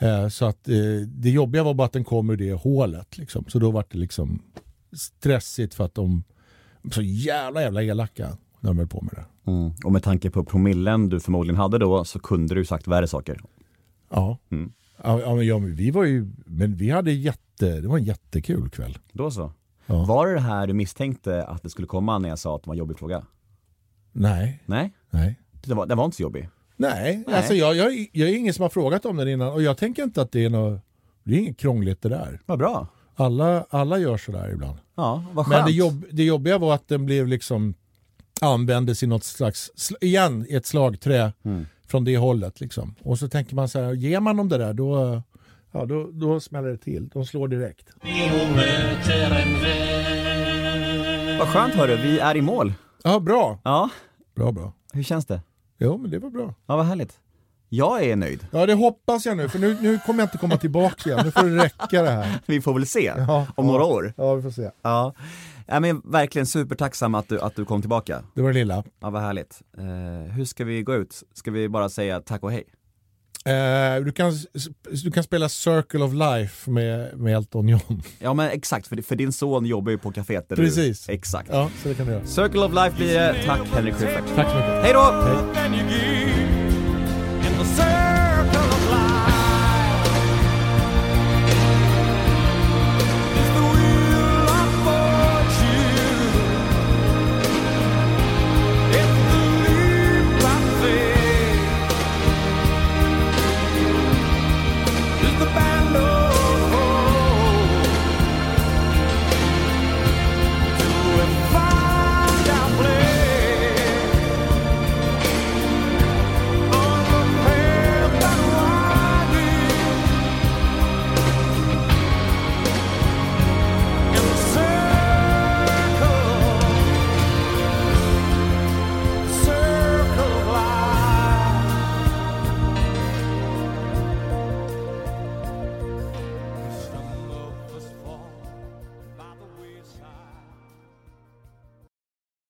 Eh, så att eh, det jobbiga var bara att den kom ur det hålet. Liksom. Så då var det liksom stressigt för att de så jävla jävla elaka när de höll på med det. Mm. Och med tanke på promillen du förmodligen hade då så kunde du sagt värre saker. Ja. Mm. Ja, men, ja, men vi var ju, men vi hade jätte, det var en jättekul kväll. Då så. Ja. Var det det här du misstänkte att det skulle komma när jag sa att det var en jobbig fråga? Nej, Nej, nej. det var, den var inte så jobbig. Nej, Nej. alltså jag, jag, jag är ingen som har frågat om den innan och jag tänker inte att det är något, det är inget krångligt det där. Vad bra. Alla, alla gör sådär ibland. Ja, vad skönt. Men det, jobb, det jobbiga var att den blev liksom användes i något slags, sl- igen i ett slagträ Mm. från det hållet liksom. Och så tänker man så här, ger man dem det där då, ja, då, då smäller det till. De slår direkt. Vad skönt hörru, vi är i mål. Ja, bra. Ja, Bra, bra. hur känns det? Jo, men det var bra. Ja, vad härligt. Jag är nöjd. Ja, det hoppas jag nu, för nu, nu kommer jag inte komma tillbaka igen. Nu får det räcka det här. Vi får väl se Ja, om ja. några år. Ja, vi får se. Ja. ja, men verkligen supertacksam att du, att du kom tillbaka. Det var det lilla. Ja, vad härligt. Eh, hur ska vi gå ut? Ska vi bara säga tack och hej? Eh, du, kan, du kan spela Circle of Life med, med Elton John. Ja men exakt, för, för din son jobbar ju på kaféet där Precis. du... Exakt. Ja, så det kan du göra. Circle of Life blir det. Tack Henrik Schyffert. Tack så mycket. Hej då! Hej.